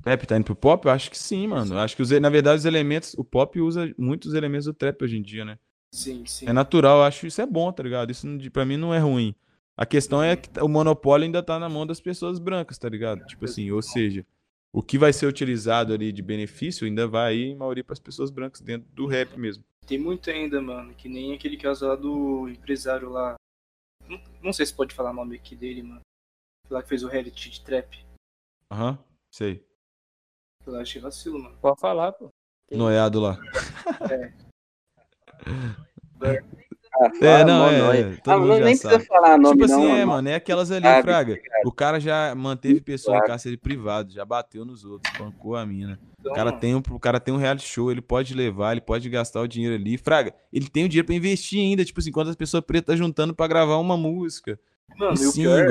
C: Rap tá indo pro pop? Eu acho que sim, mano. Eu acho que, os, na verdade, os elementos. O pop usa muitos elementos do trap hoje em dia, né?
E: Sim, sim.
C: É natural, eu acho isso é bom, tá ligado? Isso pra mim não é ruim. A questão é que o monopólio ainda tá na mão das pessoas brancas, tá ligado? Tipo assim, ou seja, o que vai ser utilizado ali de benefício ainda vai ir, em maioria, pras pessoas brancas dentro do rap mesmo.
E: Tem muito ainda, mano. Que nem aquele caso lá do empresário lá. Não, não sei se pode falar o nome aqui dele, mano. Lá que fez o reality de trap.
C: Aham, sei.
E: Eu achei vacilo, mano.
G: Pode falar, pô. Que
C: Noiado lá.
B: Ah,
C: É, não,
B: mó
C: é,
B: nóia.
C: todo
B: Ah,
C: mundo
B: não,
C: já
B: nem
C: sabe.
B: precisa falar nome,
C: Tipo
B: não,
C: assim, é,
B: mano.
C: mano, é aquelas ali,
B: Sabe,
C: Fraga. O cara já manteve pessoa em
B: Sabe.
C: cárcere privado, já bateu nos outros, espancou a mina.
E: Então,
C: O cara,
E: mano,
C: tem um, o cara tem um reality show, ele pode levar, ele pode gastar o dinheiro ali. Fraga, ele tem o dinheiro pra investir ainda. Tipo assim, quantas pessoas pretas tá juntando pra gravar uma música, um
E: mano, e o pior,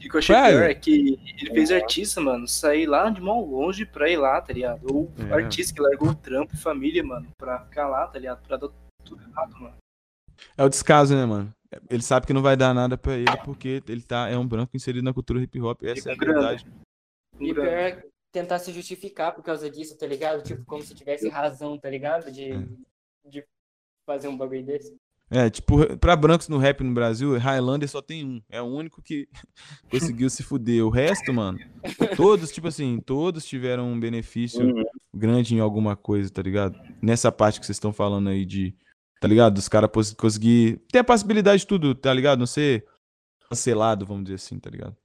C: single.
E: o que eu achei
C: Fraga.
E: pior é que ele fez artista, mano, sair lá de mão longe pra ir lá, tá ligado? Ou
C: É.
E: artista que largou o trampo e família, mano, pra ficar lá, tá ligado? Pra dar tudo errado, mano.
C: É o descaso, né, mano? Ele sabe que não vai dar nada pra ele porque ele tá, é um branco inserido na cultura hip hop. Essa é a
E: grana.
C: verdade.
G: E pior é tentar se justificar por causa disso, tá ligado? Tipo, como se tivesse razão, tá ligado? De, de fazer um bagulho desse.
C: É, tipo, pra brancos no rap no Brasil, Highlander só tem um. É o único que conseguiu se fuder. O resto, mano, todos, tipo assim, todos tiveram um benefício
B: Uhum.
C: grande em alguma coisa, tá ligado? Nessa parte que vocês estão falando aí de, tá ligado? Dos caras conseguir ter a possibilidade de tudo, tá ligado? Não ser cancelado, vamos dizer assim, tá ligado?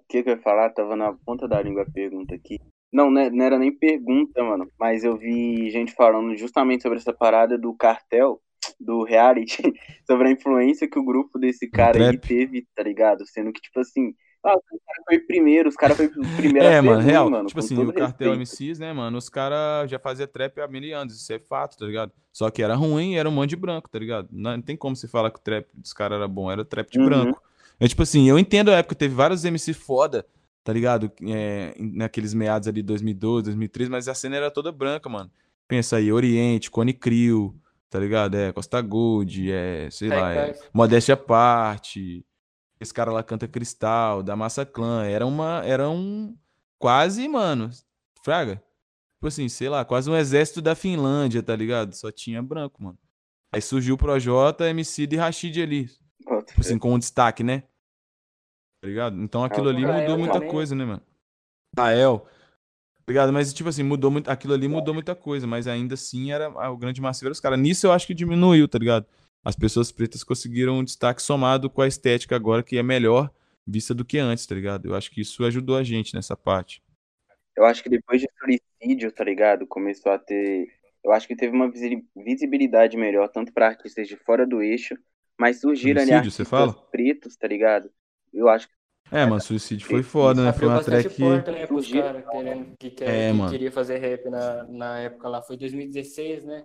B: O que, que eu ia falar? Tava na ponta da língua a pergunta aqui. Não, né, não era nem pergunta, mano. Mas eu vi gente falando justamente sobre essa parada do cartel, do reality, sobre a influência que o grupo desse cara aí teve, tá ligado? Sendo que, tipo assim, Ah, os caras foi primeiro, os caras foi primeiro a
C: É, mano, real.
B: mano,
C: Tipo assim, o Cartel. MCs, né, mano, os caras já faziam trap há mil anos, isso é fato, tá ligado? Só que era ruim e era um monte de branco, tá ligado? Não, não tem como você falar que o trap dos caras era bom, era trap de
B: Uhum.
C: branco. É tipo assim, eu entendo a época, teve vários MC foda, tá ligado? É, naqueles meados ali, 2012, 2013, mas a cena era toda branca, mano. Pensa aí, Oriente, Cone Crew, tá ligado? É, Costa Gold, é, sei lá, é. Modéstia à Parte, esse cara lá canta Cristal, da Massa Clã, era uma, era um, quase, mano, fraga, tipo assim, sei lá, quase um exército da Finlândia, tá ligado? Só tinha branco, mano. Aí surgiu o Projota, MC e Rashid ali, tipo assim, com um destaque, né? Tá ligado? Então aquilo ali mudou muita
G: também.
C: coisa, né, mano? Rael, tá ligado? Mas, tipo assim, mudou muito, aquilo ali mudou muita coisa, mas ainda assim era o grande massivo era os caras. Nisso eu acho que diminuiu, tá ligado? As pessoas pretas conseguiram um destaque somado com a estética agora, que é melhor vista do que antes, tá ligado? Eu acho que isso ajudou a gente nessa parte.
B: Eu acho que depois de suicídio, tá ligado? Começou a ter. Eu acho que teve uma visi- visibilidade melhor, tanto para artistas de fora do eixo, mas surgiram ali
C: Suicídio, você
B: artistas
C: fala?
B: pretos, tá ligado? Eu acho que
C: É, mano, suicídio foi foda, né? Foi uma
G: bastante
C: track.
G: porta, né, pros querendo, que, quer,
C: É,
G: que
C: mano.
G: queria fazer rap na, na época lá. Foi 2016, né?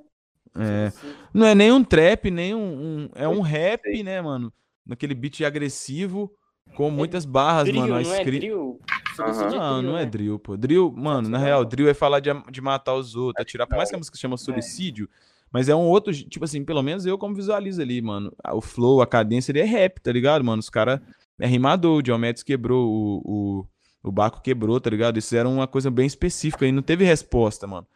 C: É. Não é nem um trap, nem um. um- é um rap, né, mano? Naquele beat agressivo, com muitas barras,
G: Drill,
C: mano.
G: Não é drill? Suicídio
C: Não, não é
G: né?
C: drill, pô. Drill, mano, na real, drill é falar de, de matar os outros, atirar. Por mais que a música chama suicídio, mas é um outro, tipo assim, pelo menos eu como visualizo ali, mano. O flow, a cadência, ele é rap, tá ligado, mano? Os caras é rimador, o Diomedes quebrou, o, o, o Baco quebrou, tá ligado? Isso era uma coisa bem específica e não teve resposta, mano.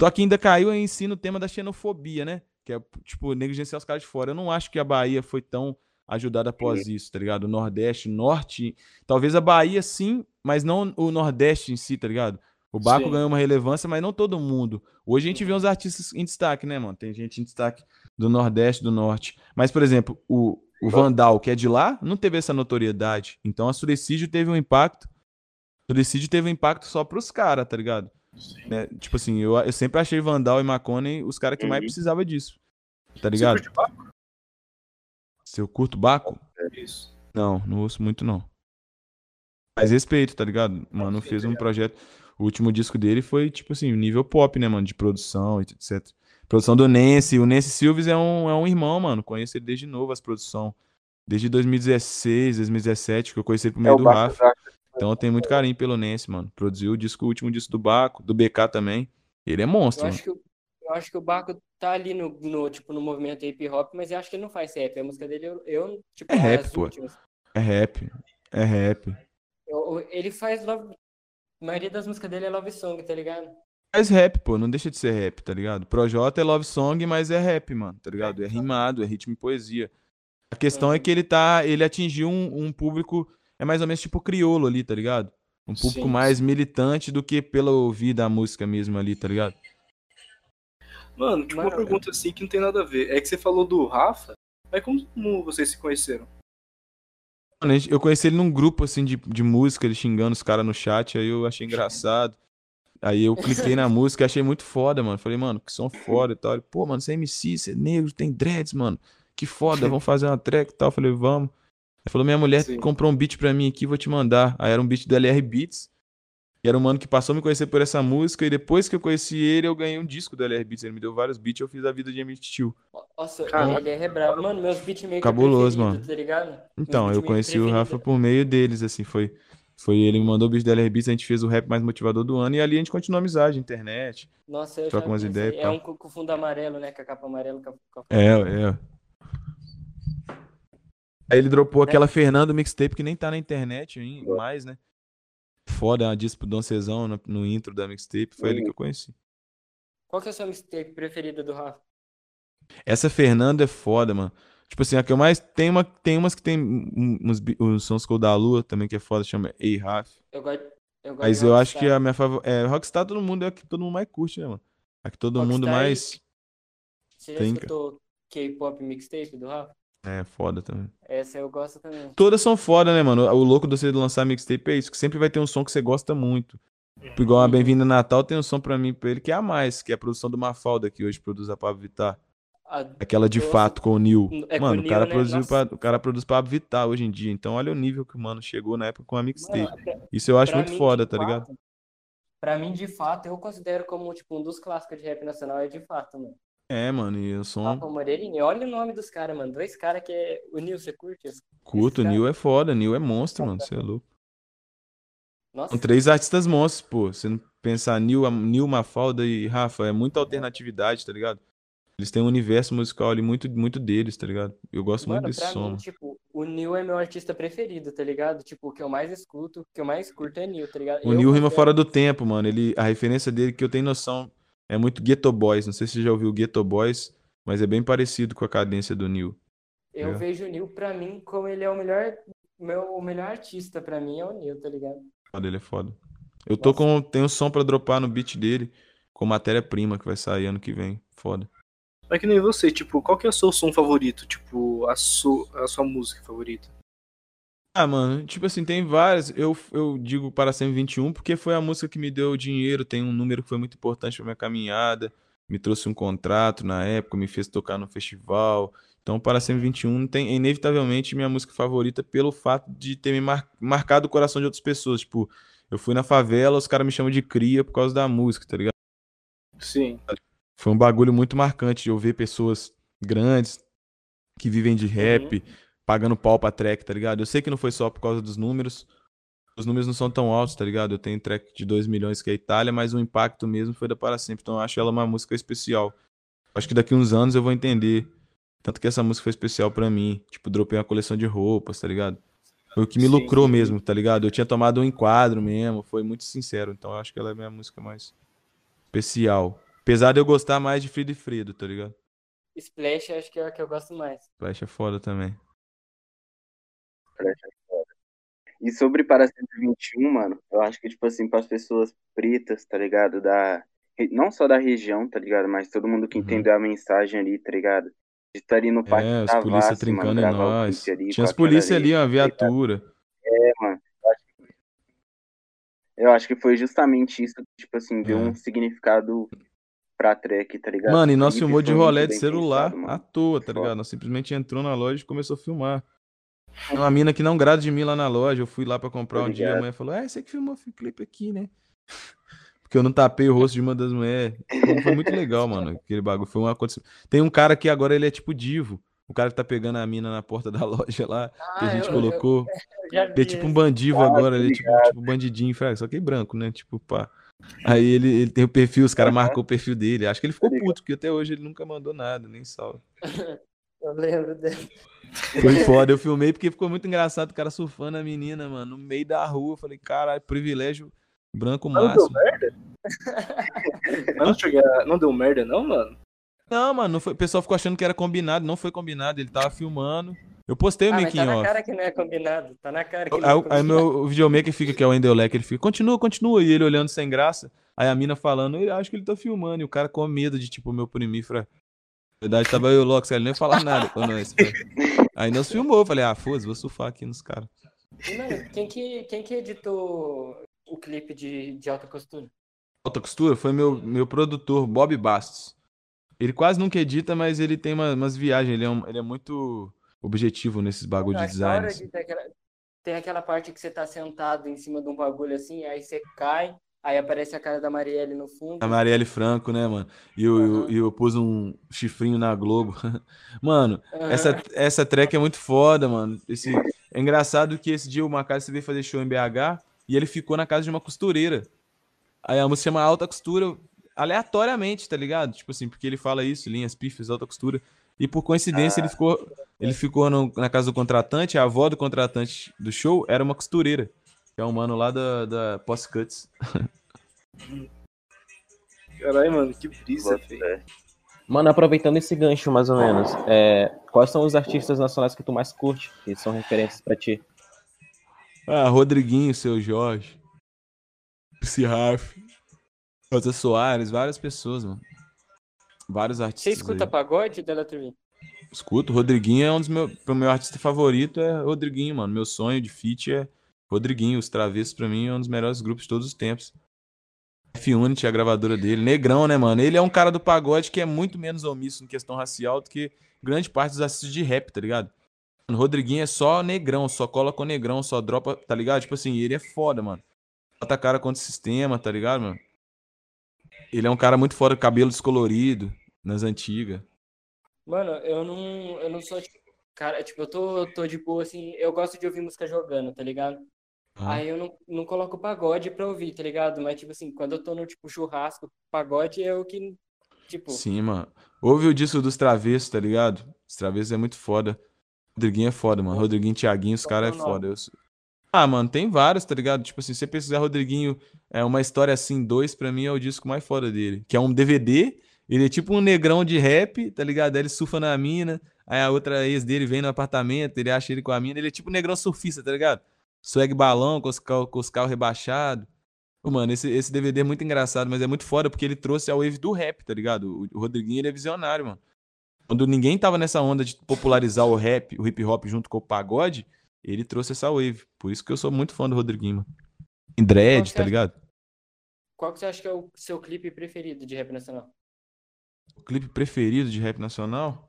C: Só que ainda caiu em si no tema da xenofobia, né? Que é, tipo, negligenciar os caras de fora. Eu não acho que a Bahia foi tão ajudada após isso, tá ligado? O Nordeste, Norte. Talvez a Bahia sim, mas não o Nordeste em si, tá ligado? O Baco
E: Sim.
C: ganhou uma relevância, mas não todo mundo. Hoje a gente vê uns artistas em destaque, né, mano? Tem gente em destaque do Nordeste, do Norte. Mas, por exemplo, o, o Vandal, que é de lá, não teve essa notoriedade. Então a Suicídio teve um impacto. O Suicídio teve um impacto só pros caras, tá ligado? Né? Tipo assim, eu, eu sempre achei Vandal e Maconey os caras que mais
B: Uhum.
C: precisavam disso. Tá
E: Você
C: ligado?
E: curte Baco?
C: Se eu curto Baco?
E: Isso.
C: Não, não ouço muito não. Mas respeito, tá ligado? Mano, fez um projeto. O último disco dele foi, tipo assim, nível pop, né, mano? De produção e etc. Produção do Nancy. O Nancy Silves é um, é um irmão, mano. Conheço ele desde novo, as produções. Desde 2016, 2017, que eu conheci ele por
B: é
C: meio
B: o
C: do Rafa. Então eu tenho muito carinho pelo Nancy, mano. Produziu o disco, o último disco do Baco, do BK também. Ele é monstro,
G: Eu
C: mano.
G: acho que, eu acho que o Baco tá ali no, no, tipo, no movimento hip hop, mas eu acho que ele não faz rap. A música dele, eu, eu tipo,
C: É rap,
G: as
C: pô.
G: últimas.
C: É rap. É rap.
G: Eu- ele faz love. A maioria das músicas dele é love song, tá ligado?
C: Faz rap, pô, não deixa de ser rap, tá ligado? Projota é love song, mas é rap, mano, tá ligado? É rimado, é ritmo e poesia. A questão é que ele tá, ele atingiu um, um público, é mais ou menos tipo criolo ali, tá ligado? Um público
E: Sim,
C: mais
E: sim.
C: militante do que pela ouvir da música mesmo ali, tá ligado?
E: Mano, tipo, uma pergunta assim que não tem nada a ver. É que você falou do Rafa, mas como vocês se conheceram?
C: Mano, eu conheci ele num grupo, assim, de, de música, ele xingando os caras no chat, aí eu achei engraçado. Aí eu cliquei na música e achei muito foda, mano. Falei, mano, que som foda e tal. Ele, Pô, mano, você é MC, você é negro, tem dreads, mano. Que foda, vamos fazer uma track e tal. Falei, vamos. Ele falou, minha mulher
E: Sim.
C: comprou um beat pra mim aqui, vou te mandar. Aí era um beat do LR Beats. E era um mano que passou a me conhecer por essa música. E depois que eu conheci ele, eu ganhei um disco do LR Beats. Ele me deu vários beats e eu fiz a vida de MC Tio.
G: Nossa,
E: Caraca.
G: ele é brabo. Mano, meus beatmakers
C: Cabuloso, mano.
G: tá ligado?
C: Então, eu conheci o
G: preferidos.
C: Rafa por meio deles, assim, foi, foi ele me mandou o beat da LR Beats, a gente fez o rap mais motivador do ano, e ali a gente continuou a amizade, internet.
G: Nossa, eu
C: troca umas ideias
G: É
C: tal.
G: um com fundo amarelo, né? Com a capa amarela. Com a- a-
C: É, é. Aí ele dropou aquela Fernando mixtape que nem tá na internet ainda, mais, né? Foda, uma disco pro Dom Cezão no, no intro da mixtape, foi ali que eu conheci.
G: Qual que é a sua mixtape preferida do Rafa?
C: Essa Fernanda é foda, mano. Tipo assim, a que eu mais. Tem, uma, tem umas que tem um- uns, uns sons Cold da Lua também, que é foda, chama Ei Raf.
G: Eu gosto. Eu gosto
C: Mas eu acho que a minha favorita. É, Rockstar todo mundo é a que todo mundo mais curte, né, mano? A que todo mundo
G: Rockstar e-
C: mais.
G: Você já
C: tem,
G: escutou K-pop mixtape do Rafa?
C: É, foda também.
G: Essa eu gosto também.
C: Todas são foda, né, mano? O louco de você lançar mixtape é isso, que sempre vai ter um som que você gosta muito. Tipo, igual a Bem-vinda Natal tem um som pra mim, pra ele, que é a mais, que é a produção do Mafalda, que hoje produz a Pablo Vittar. Aquela de fato com o Neil.
G: é
C: mano,
G: o
C: o cara,
G: Neil, né?
C: produziu pra, o cara produz pra Vital hoje em dia. Então olha o nível que o mano chegou na época com a mixtape. Isso eu acho muito
G: mim,
C: foda, tá ligado?
G: fato- Pra mim, de fato, eu considero como, tipo, um dos clássicos de rap nacional, é de fato, mano.
C: É, mano, e o som
G: Rafa Moreirinho, olha o nome dos caras, mano. Dois caras que é. O Nil, você curte? esse-
C: curto, o Neil é foda, Neil é monstro, mano, você é louco.
G: Nossa,
C: São três artistas monstros, pô. Você não pensar Neil, Neil, Mafalda e Rafa, é muita alternatividade, tá ligado? Eles têm um universo musical ali muito, muito deles, tá ligado? Eu gosto muito
G: mano,
C: desse
G: pra
C: som.
G: mim, tipo, o Nil é meu artista preferido, tá ligado? Tipo, o que eu mais escuto, o que eu mais curto é Nil, tá ligado?
C: O
G: Eu
C: Neil rima fora do tempo, mano. Ele, a referência dele, que eu tenho noção, é muito Ghetto Boys. Não sei se você já ouviu Ghetto Boys, mas é bem parecido com a cadência do Neil.
G: Eu
C: É.
G: vejo o Nil, pra mim, como ele é o melhor. Meu, o melhor artista pra mim é o Nil, tá ligado?
C: Foda, ele é foda. Eu tô
G: Nossa.
C: com. Um som pra dropar no beat dele, com matéria-prima que vai sair ano que vem. Foda.
E: Mas que nem você, tipo, qual que é o seu som favorito? Tipo, a, su a sua música favorita?
C: Ah, mano, tipo assim, tem várias. Eu, eu digo para 121 porque foi a música que me deu dinheiro. Tem um número que foi muito importante pra minha caminhada. Me trouxe um contrato na época, me fez tocar no festival. Então, para 121 tem, é inevitavelmente, minha música favorita pelo fato de ter me mar- marcado o coração de outras pessoas. Tipo, eu fui na favela, os caras me chamam de cria por causa da música, tá ligado?
E: Sim.
C: Foi um bagulho muito marcante de eu ver pessoas grandes que vivem de rap, pagando pau pra track, tá ligado? Eu sei que não foi só por causa dos números. Os números não são tão altos, tá ligado? Eu tenho track de 2 milhões que é a Itália, mas o impacto mesmo foi da Para Sempre. Então eu acho ela uma música especial. Acho que daqui uns anos eu vou entender. Tanto que essa música foi especial pra mim. Tipo, dropei uma coleção de roupas, tá ligado? Foi o que me
E: Sim,
C: lucrou mesmo, tá ligado? Eu tinha tomado um enquadro mesmo, foi muito sincero. Então eu acho que ela é a minha música mais especial. Apesar de eu gostar mais de Frido e Fredo, tá ligado?
G: Splash acho que é a que eu gosto mais.
C: Flash é foda também.
B: E sobre para 121, mano, eu acho que, tipo assim, para as pessoas pretas, tá ligado? Da, não só da região, tá ligado? Mas todo mundo que
C: Uhum.
B: entendeu a mensagem ali, tá ligado? De estar ali no Parque
C: É, os polícia
B: Vassi, mano,
C: trincando em nós.
B: ali
C: Tinha as polícia ali, uma
B: tá
C: viatura.
B: É, mano. Eu acho que- Eu acho que foi justamente isso que, tipo assim, deu
C: É.
B: um significado pra track, tá ligado?
C: Mano, e nós filmou de rolé de celular
B: pensado,
C: à toa, tá
B: Foda.
C: ligado? Nós simplesmente entrou na loja e começou a filmar. Tem uma mina que não grada de mim lá na loja. Eu fui lá pra comprar um dia. A mulher falou: É, você que filmou o clipe aqui, né? Porque eu não tapei o rosto de uma das mulheres. Então, Foi muito legal, mano. Aquele bagulho. Foi um acontecimento. Tem um cara que agora ele é tipo divo. O cara que tá pegando a mina na porta da loja lá, que a
G: Ah,
C: gente
G: eu-
C: colocou.
G: Eu já
C: Ele é tipo um bandido
B: Ah,
C: agora,
B: tô
C: ele é tipo, tipo bandidinho, só que branco, né? Tipo, pá. Aí ele, ele tem o perfil, os caras
B: Aham.
C: marcou o perfil dele. Acho que ele ficou puto, porque até hoje ele nunca mandou nada, nem salve.
G: Eu lembro dele.
C: Foi foda, eu filmei porque ficou muito engraçado o cara surfando a menina, mano, no meio da rua. Eu falei, caralho, privilégio branco
E: não deu
C: máximo.
E: merda? Mas não, não deu merda, não, mano?
C: Não, mano, não foi, o pessoal ficou achando que era combinado, não foi combinado, ele tava filmando. Eu postei o
G: Ah, tá
C: making
G: na
C: off.
G: cara que não é combinado. Tá na cara que não é
C: o- aí
G: combinado.
C: meu o videomaker fica, que é o Endelec, ele fica, continua, continua, e ele olhando sem graça. Aí a mina falando, eu acho que ele tá filmando, e o cara com medo de, tipo, me oprimir, fra... Na verdade, tava eu e o Lox, ele nem falar nada com nós. Aí nós filmou, falei, ah, foda-se, vou surfar aqui nos caras.
G: Quem que, quem que editou o clipe de, de alta costura?
C: Alta costura foi meu, meu produtor, Bob Bastos. Ele quase nunca edita, mas ele tem uma- umas viagens, ele é, um- ele é muito objetivo nesses bagulho
G: Eu
C: de design.
G: de ter aquela- Tem aquela parte que você tá sentado em cima de um bagulho assim, aí você cai, aí aparece a cara da Marielle no fundo.
C: A Marielle Franco, né, mano? E eu, eu,
G: Aham.
C: e eu pus um chifrinho na Globo. Mano,
G: Aham.
C: essa, essa track é muito foda, mano. Esse, é engraçado que esse dia o Macalester veio fazer show em BH e ele ficou na casa de uma costureira. Aí a música chama Alta Costura aleatoriamente, tá ligado? Tipo assim, porque ele fala isso, linhas pífias, alta costura. E por coincidência ele ficou, ele ficou no- na casa do contratante, a avó do contratante do show era uma costureira. Que é um mano lá da, da Post Cuts.
E: Caralho, mano, que brisa, velho.
F: Mano, aproveitando esse gancho mais ou menos, é, quais são os artistas nacionais que tu mais curte, que são referências pra ti?
C: Ah, Rodriguinho, seu Jorge. Esse Raf. Rosa Soares, várias pessoas, mano. Vários
G: Você
C: artistas.
G: escuta
C: aí.
G: pagode, Delaturvin?
C: Escuto. Rodriguinho é um dos meus. Pro meu artista favorito é Rodriguinho, mano. Meu sonho de feat é Rodriguinho. Os Travessos, pra mim, é um dos melhores grupos de todos os tempos. F-Unity, a gravadora dele. Negrão, né, mano? Ele é um cara do pagode que é muito menos omisso em questão racial do que grande parte dos artistas de rap, tá ligado? O Rodriguinho é só negrão, só cola com negrão, só dropa, tá ligado? Tipo assim, ele é foda, mano. Bota a cara contra o sistema, tá ligado, mano? Ele é um cara muito foda, cabelo descolorido, nas antigas.
G: Mano, eu não, eu não sou, tipo, cara, tipo, eu tô, tô de boa, assim, eu gosto de ouvir música jogando, tá ligado?
C: Ah.
G: Aí eu não, não coloco pagode pra ouvir, tá ligado? Mas, tipo assim, quando eu tô no, tipo, churrasco, pagode é o que, tipo...
C: Sim, mano. Ouve o disco dos Travessos, tá ligado? Os Travessos é muito foda. Rodriguinho é foda, mano. Rodriguinho, Thiaguinho, os caras é foda. Eu... Ah, mano, tem vários, tá ligado? Tipo assim, se você pesquisar Rodriguinho, é uma história assim, dois, pra mim é o disco mais foda dele. Que é um DVD, ele é tipo um negrão de rap, tá ligado? Aí ele surfa na mina, aí a outra ex dele vem no apartamento, ele acha ele com a mina, ele é tipo um negrão surfista, tá ligado? Swag balão com os, com os carros rebaixados. Mano, esse, esse DVD é muito engraçado, mas é muito foda porque ele trouxe a wave do rap, tá ligado? O, o Rodriguinho, ele é visionário, mano. Quando ninguém tava nessa onda de popularizar o rap, o hip hop junto com o pagode, ele trouxe essa wave. Por isso que eu sou muito fã do Rodriguinho, mano. Em dread, tá
G: é?
C: ligado?
G: Qual que você acha que é o seu clipe preferido de rap nacional?
C: O clipe preferido de rap nacional?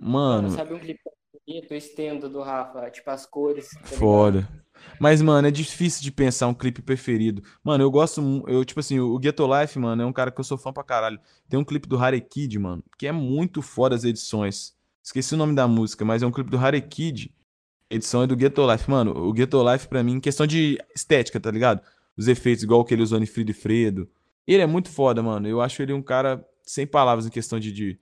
G: Mano,
C: Mano,
G: sabe um clipe bonito, estendo do Rafa, tipo as cores, tá?
C: Foda. Mas, mano, é difícil de pensar um clipe preferido. Mano, eu gosto. Eu, tipo assim, o Ghetto Life, mano, é um cara que eu sou fã pra caralho. Tem um clipe do Harekid, mano, que é muito foda as edições. Esqueci o nome da música, mas é um clipe do Harekid. A edição é do Ghetto Life. Mano, o Ghetto Life, pra mim, em questão de estética, tá ligado? Os efeitos, igual o que ele usou em Frido e Fredo. Ele é muito foda, mano. Eu acho ele um cara sem palavras em questão de, de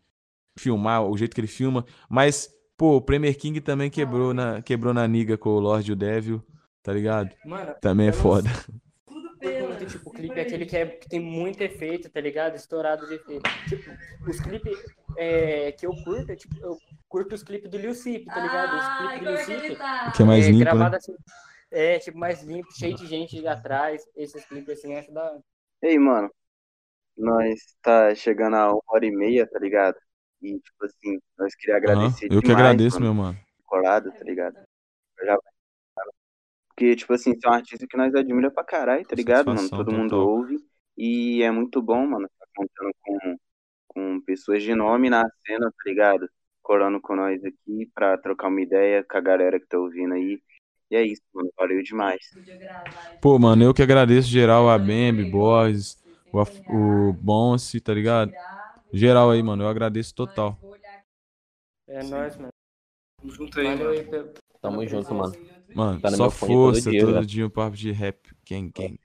C: filmar, o jeito que ele filma. Mas, pô, o Premier King também quebrou na, quebrou na niga com o Lord e o Devil, tá ligado?
G: Mano,
C: Também é foda.
G: muito, tipo, o clipe é aquele que, é, que tem muito efeito, tá ligado? Estourado de efeito. Tipo, os clipes é, que eu curto, é, tipo, eu curto os clipes do Lil Sip, tá ligado? Os clipes do Lil
H: é que ele
G: Sip.
H: tá?
C: Que é mais
G: é,
C: limpo,
G: gravado
C: né?
G: assim, é, tipo, mais limpo, cheio de gente atrás. Esses clipes assim, acho da.
B: Ei, mano, nós tá chegando a uma hora e meia, tá ligado? E, tipo assim, nós queria agradecer
C: Eu que
B: demais,
C: agradeço,
B: mano,
C: meu mano.
B: colado, tá ligado? Eu já- Porque, tipo assim, você é um artista que nós admira pra caralho, tá ligado, mano? Todo mundo ouve. E é muito bom, mano, tá contando com, com pessoas de nome na cena, tá ligado? Colando com nós aqui pra trocar uma ideia com a galera que tá ouvindo aí. E é isso, mano. Valeu demais.
C: Pô, mano, eu que agradeço geral, a Bambi, Boys, o, Af- o Bonce, tá ligado? Geral aí, mano, eu agradeço total.
G: É nóis, mano.
E: Tamo junto aí, mano.
F: Tamo junto, mano.
C: Mano,
F: Tá
C: só
F: meu fone todo
C: força,
F: dia,
C: todo
F: velho.
C: dia um papo de rap, gang, gang.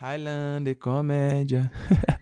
C: Highlander Comédia.